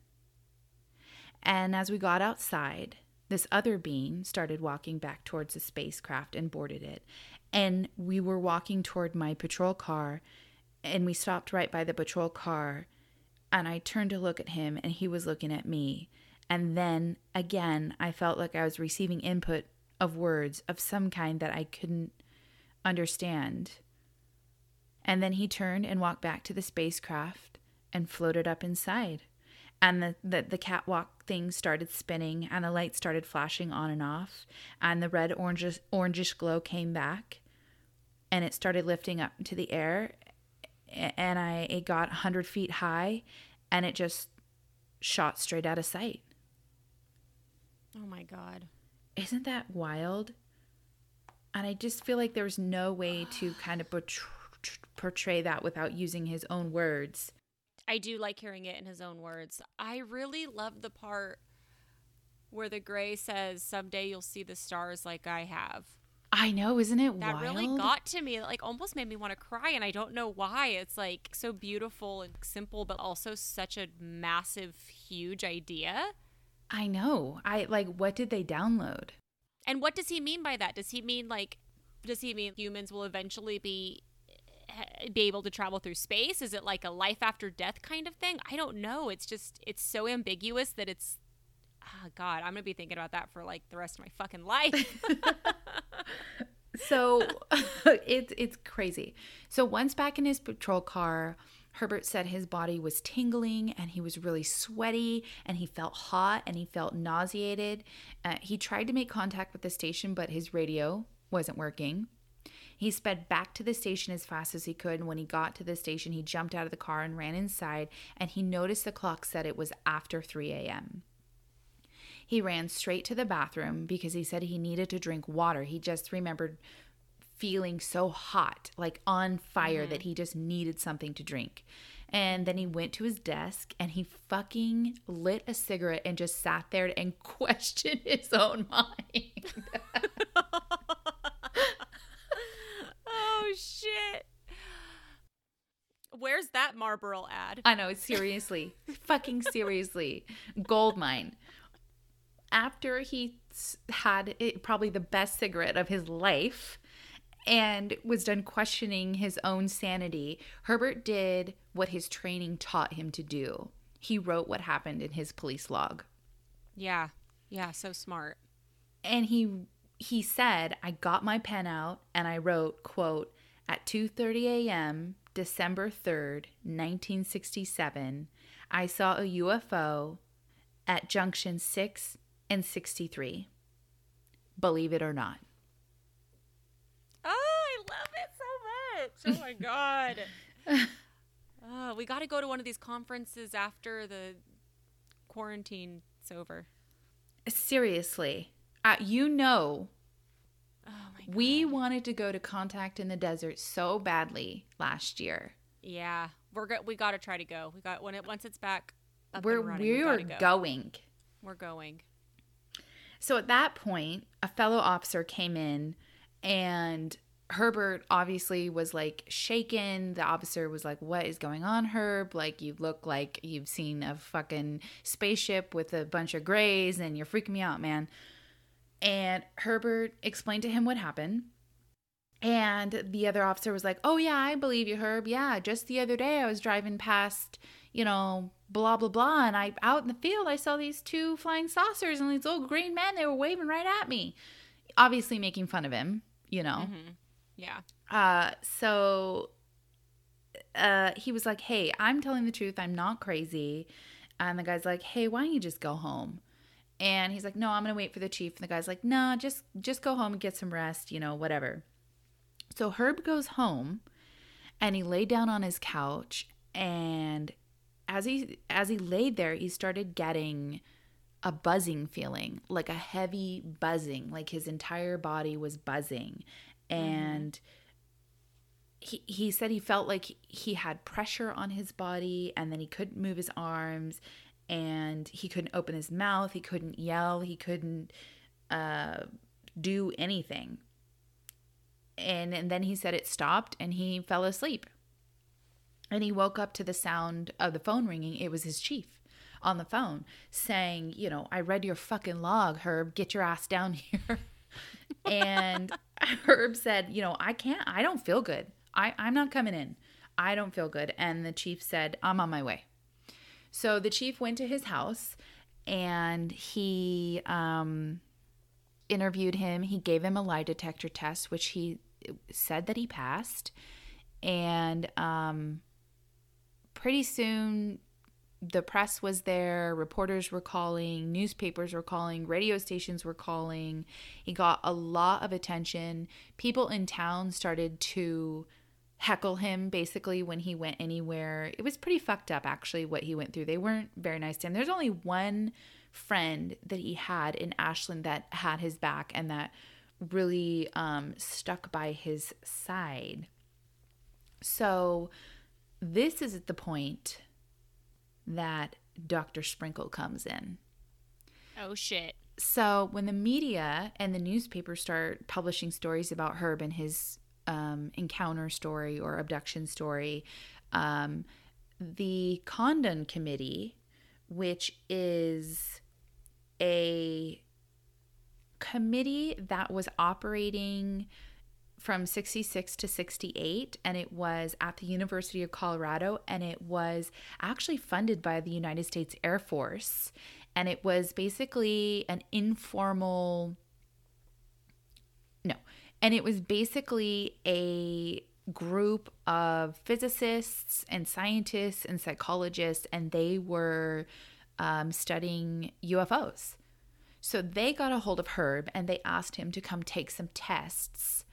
And as we got outside, this other being started walking back towards the spacecraft and boarded it. And we were walking toward my patrol car, and we stopped right by the patrol car. And I turned to look at him, and he was looking at me. And then again, I felt like I was receiving input of words of some kind that I couldn't understand. And then he turned and walked back to the spacecraft and floated up inside and the, the, the catwalk thing started spinning and the lights started flashing on and off and the red orangish orangish glow came back and it started lifting up into the air. And i it got 100 feet high and it just shot straight out of sight. Oh my god. Isn't that wild? And i just feel like there's no way to kind of portray that without using his own words I do like hearing it in his own words. I really love the part where the gray says, Someday you'll see the stars like I have. I know, isn't it that wild? really got to me. It, like almost made me want to cry, and I don't know why. It's like so beautiful and simple, but also such a massive, huge idea. I know. I like. What did they download? And what does he mean by that? Does he mean like? Does he mean humans will eventually be be able to travel through space? Is it like a life after death kind of thing? I don't know. It's just it's so ambiguous that it's. Oh God, I'm gonna be thinking about that for like the rest of my fucking life. so it's it's crazy. So once back in his patrol car, Herbert said his body was tingling and he was really sweaty and he felt hot and he felt nauseated. Uh, he tried to make contact with the station, but his radio wasn't working. He sped back to the station as fast as he could. And when he got to the station, he jumped out of the car and ran inside. And he noticed the clock said it was after 3 a.m. He ran straight to the bathroom because he said he needed to drink water. He just remembered feeling so hot, like on fire, mm-hmm. that he just needed something to drink. And then he went to his desk and he fucking lit a cigarette and just sat there and questioned his own mind. shit. Where's that Marlboro ad? I know, seriously. fucking seriously. Gold mine after he had it, probably the best cigarette of his life and was done questioning his own sanity, Herbert did what his training taught him to do. He wrote what happened in his police log. Yeah. Yeah, so smart. And he he said, "I got my pen out and I wrote, quote, at 2:30 a.m., December 3rd, 1967, I saw a UFO at junction 6 and 63. Believe it or not. Oh, I love it so much. Oh my God. oh, we got to go to one of these conferences after the quarantine's over. Seriously. Uh, you know, oh we wanted to go to Contact in the Desert so badly last year. Yeah, we're go- we got to try to go. We got when it once it's back. we're running, we are go. going. We're going. So at that point, a fellow officer came in and Herbert obviously was like shaken. The officer was like, What is going on, Herb? Like, you look like you've seen a fucking spaceship with a bunch of grays and you're freaking me out, man. And Herbert explained to him what happened. And the other officer was like, Oh, yeah, I believe you, Herb. Yeah, just the other day I was driving past, you know, blah blah blah and i out in the field i saw these two flying saucers and these little green men they were waving right at me obviously making fun of him you know mm-hmm. yeah uh so uh he was like hey i'm telling the truth i'm not crazy and the guy's like hey why don't you just go home and he's like no i'm gonna wait for the chief and the guy's like no nah, just just go home and get some rest you know whatever so herb goes home and he lay down on his couch and as he as he laid there, he started getting a buzzing feeling, like a heavy buzzing, like his entire body was buzzing. And mm-hmm. he, he said he felt like he had pressure on his body and then he couldn't move his arms and he couldn't open his mouth, he couldn't yell, he couldn't uh, do anything. And, and then he said it stopped and he fell asleep. And he woke up to the sound of the phone ringing. It was his chief on the phone saying, You know, I read your fucking log, Herb. Get your ass down here. and Herb said, You know, I can't, I don't feel good. I, I'm not coming in. I don't feel good. And the chief said, I'm on my way. So the chief went to his house and he um, interviewed him. He gave him a lie detector test, which he said that he passed. And um, pretty soon the press was there, reporters were calling, newspapers were calling, radio stations were calling. He got a lot of attention. People in town started to heckle him basically when he went anywhere. It was pretty fucked up actually what he went through. They weren't very nice to him. There's only one friend that he had in Ashland that had his back and that really um, stuck by his side. So, this is at the point that Dr. Sprinkle comes in. Oh, shit. So when the media and the newspapers start publishing stories about Herb and his um, encounter story or abduction story, um, the Condon Committee, which is a committee that was operating from 66 to 68 and it was at the University of Colorado and it was actually funded by the United States Air Force. And it was basically an informal and it was basically a group of physicists and scientists and psychologists and they were um, studying UFOs so they got a hold of Herb and they asked him to come take some tests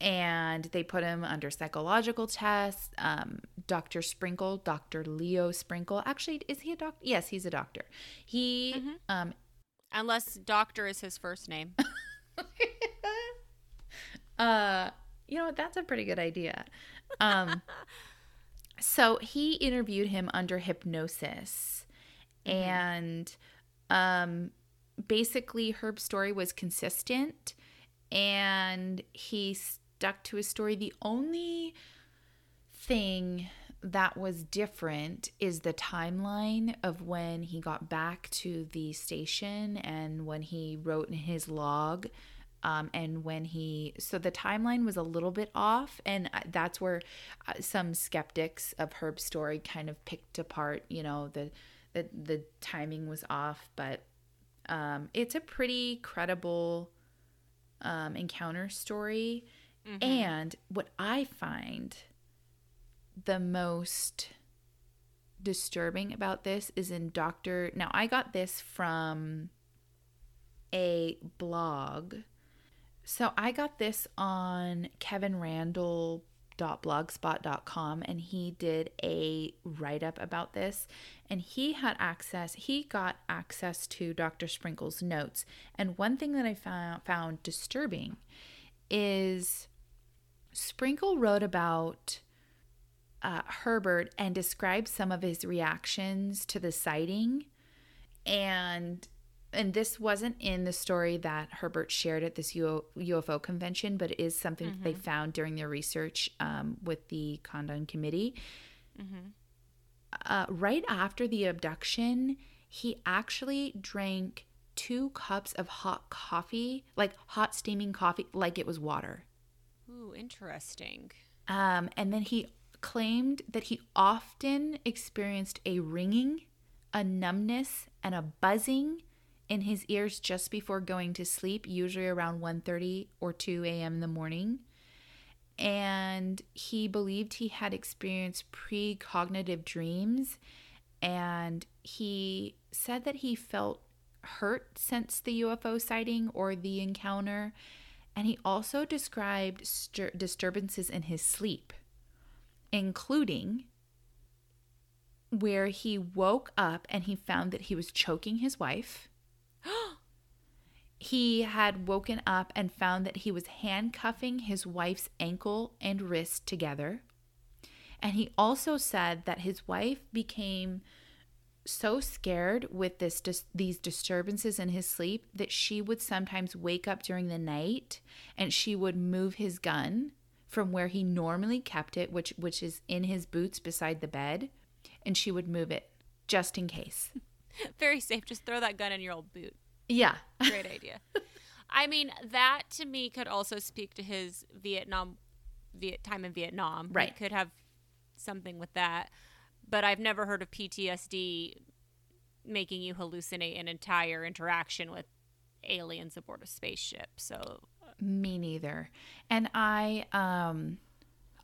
and they put him under psychological tests. Um, Dr. Sprinkle, Dr. Leo Sprinkle, actually, is he a doctor? Yes, he's a doctor. He, Mhm. um, Unless Doctor is his first name. uh, you know, that's a pretty good idea. Um, so he interviewed him under hypnosis, and um, basically Herb's story was consistent, and he stuck to his story. The only thing that was different is the timeline of when he got back to the station and when he wrote in his log um, and when he so the timeline was a little bit off and that's where uh, some skeptics of herb's story kind of picked apart you know the the, the timing was off but um, it's a pretty credible um, encounter story Mhm. and what I find the most disturbing about this is in Dr. Now, I got this from a blog. So I got this on kevinrandle.blogspot.com and he did a write up about this and he had access he got access to Dr. Sprinkle's notes and one thing that I found found disturbing is Sprinkle wrote about uh, Herbert and described some of his reactions to the sighting, and and this wasn't in the story that Herbert shared at this UFO convention, but it is something that they found during their research um, with the Condon Committee. Mhm. Uh, right after the abduction, he actually drank two cups of hot coffee, like hot steaming coffee, like it was water. Ooh, interesting. Um, and then he claimed that he often experienced a ringing, a numbness, and a buzzing in his ears just before going to sleep, usually around 1:30 or 2 a.m. in the morning. And he believed he had experienced precognitive dreams and he said that he felt hurt since the UFO sighting or the encounter. And he also described stir- disturbances in his sleep, including where he woke up and he found that he was choking his wife. he had woken up and found that he was handcuffing his wife's ankle and wrist together. And he also said that his wife became so scared with this dis- these disturbances in his sleep that she would sometimes wake up during the night and she would move his gun from where he normally kept it which which is in his boots beside the bed and she would move it just in case. Very safe. Just throw that gun in your old boot. Yeah. Great idea. I mean, that to me could also speak to his Vietnam Viet, time in Vietnam. He Right. could have something with that. But I've never heard of PTSD making you hallucinate an entire interaction with aliens aboard a spaceship. So, Me neither. And I um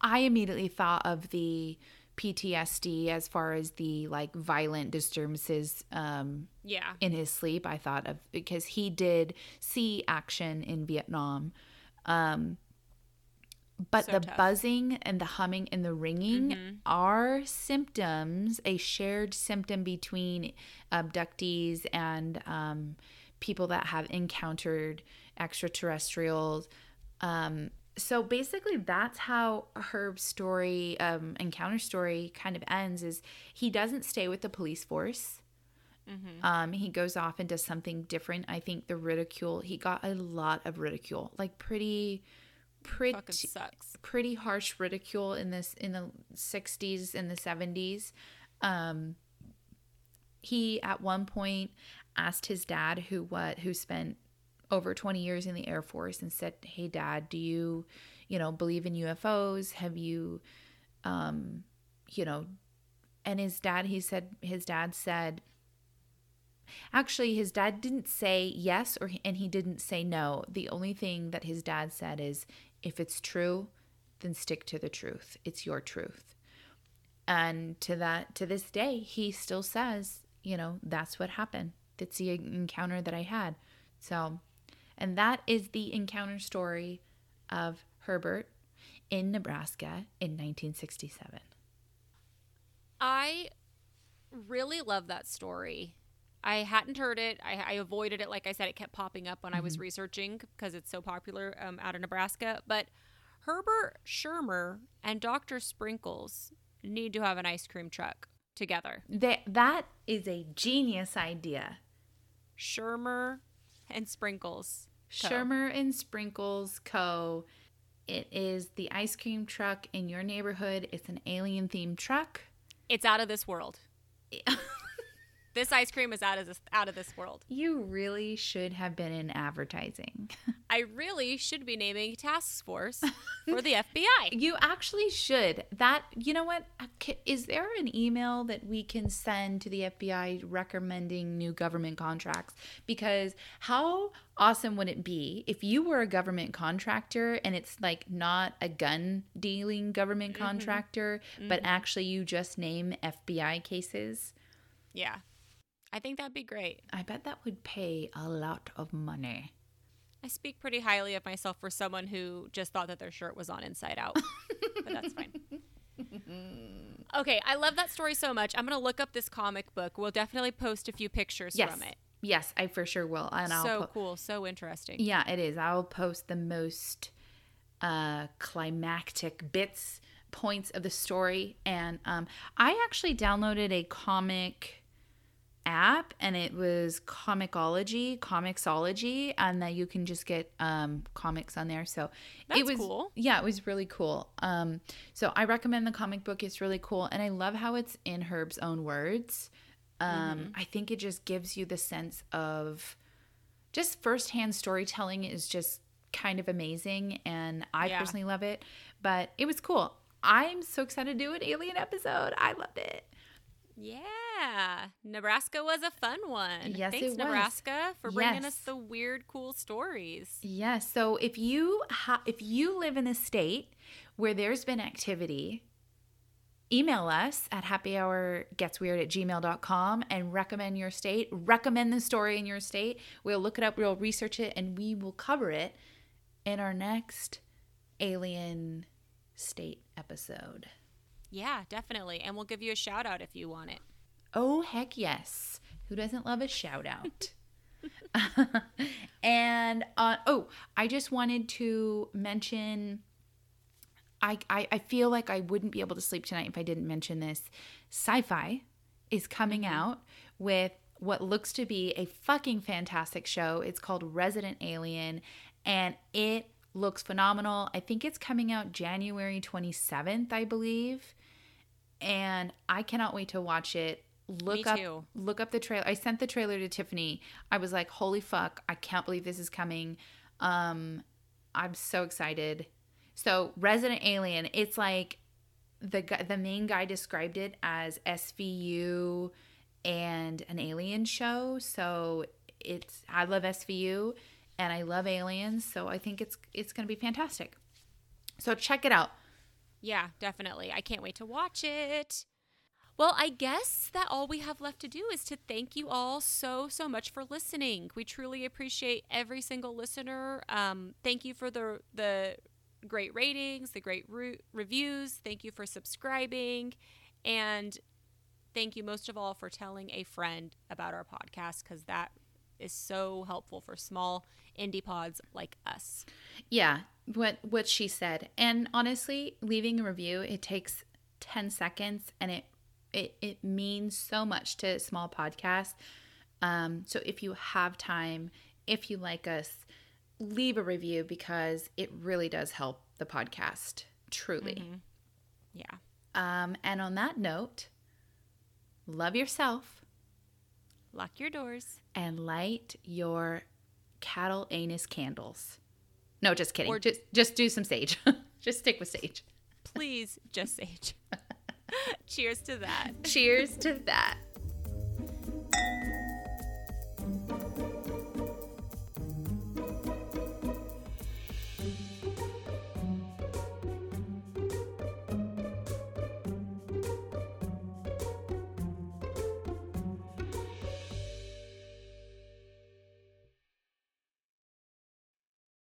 I immediately thought of the PTSD as far as the like violent disturbances um yeah. in his sleep. I thought of because he did see action in Vietnam. Um but So the tough. buzzing and the humming and the ringing Mhm. are symptoms, a shared symptom between abductees and um, people that have encountered extraterrestrials. Um, so basically, that's how Herb's story, um, encounter story, kind of ends. Is he doesn't stay with the police force. Um, he goes off and does something different. I think the ridicule he got a lot of ridicule, like pretty, pretty, sucks. pretty harsh ridicule in this in the 60s and the 70s um he at one point asked his dad who what who spent over 20 years in the air force and said hey dad do you you know believe in ufos have you um you know and his dad he said his dad said actually his dad didn't say yes or and he didn't say no. The only thing that his dad said is if it's true then stick to the truth. It's your truth. And to that to this day he still says you know that's what happened. That's the encounter that i had. So and that is the encounter story of herbert in nebraska in 1967 I really love that story. I hadn't heard it. I, I avoided it. Like I said, it kept popping up when I was researching because it's so popular um, out of Nebraska. But Herbert Schirmer and Dr. Sprinkles need to have an ice cream truck together. that that is a genius idea Schirmer and Sprinkles. Co. Schirmer and Sprinkles Co. It is the ice cream truck in your neighborhood. It's an alien themed truck. It's out of this world. This ice cream is out of this out of this world. You really should have been in advertising. I really should be naming task force for the FBI. You actually should. That, you know what? Uh, is there an email that we can send to the FBI recommending new government contracts? Because how awesome would it be if you were a government contractor and it's like not a gun dealing government mm-hmm. contractor, but mm-hmm. actually you just name FBI cases? Yeah. I think that'd be great. I bet that would pay a lot of money. I speak pretty highly of myself for someone who just thought that their shirt was on inside out. but that's fine. Okay, I love that story so much. I'm going to look up this comic book. We'll definitely post a few pictures Yes. from it. Yes, I for sure will. And I'll so po- cool, so interesting. Yeah, it is. I'll post the most uh climactic bits points of the story and um I actually downloaded a comic app and it was comicology comixology and that you can just get um comics on there so That's it was cool. yeah it was really cool um so i recommend the comic book it's really cool and i love how it's in herb's own words um Mm-hmm. i think it just gives you the sense of just firsthand storytelling is just kind of amazing and i Yeah. personally love it but it was cool i'm so excited to do an alien episode i loved it Yeah. Nebraska was a fun one. Yes, Thanks, it was. Nebraska, for bringing us the weird, cool stories. Yes. So if you ha- if you live in a state where there's been activity, email us at happyhourgetsweird at gmail.com and recommend your state. Recommend the story in your state. We'll look it up, we'll research it, and we will cover it in our next alien state episode. Yeah, definitely. And we'll give you a shout out if you want it. Oh, heck yes. Who doesn't love a shout out? and uh, oh, I just wanted to mention. I, I I feel like I wouldn't be able to sleep tonight if I didn't mention this. Syfy is coming out with what looks to be a fucking fantastic show. It's called Resident Alien, and it looks phenomenal. I think it's coming out January 27th, I believe. And I cannot wait to watch it. Look up look up the trailer. I sent the trailer to Tiffany. I was like, "Holy fuck, I can't believe this is coming." Um I'm so excited. So, Resident Alien, it's like the guy, the main guy described it as SVU and an alien show. So, it's I love SVU and I love aliens, so I think it's it's going to be fantastic. So, check it out. Yeah, definitely. I can't wait to watch it. Well, I guess that all we have left to do is to thank you all so, so much for listening. We truly appreciate every single listener. Um, thank you for the, the great ratings, the great re- reviews. Thank you for subscribing. And thank you most of all for telling a friend about our podcast because that is so helpful for small indie pods like us. Yeah, what what she said. And honestly, leaving a review, it takes 10 seconds and it It, it means so much to small podcasts. Um, so if you have time, if you like us, leave a review because it really does help the podcast, truly. Mm-hmm. Yeah. Um, and on that note, love yourself Lock your doors. and light your cattle anus candles. No, just kidding. Or- just just do some sage. just stick with sage. Please, just sage. Cheers to that. Cheers to that.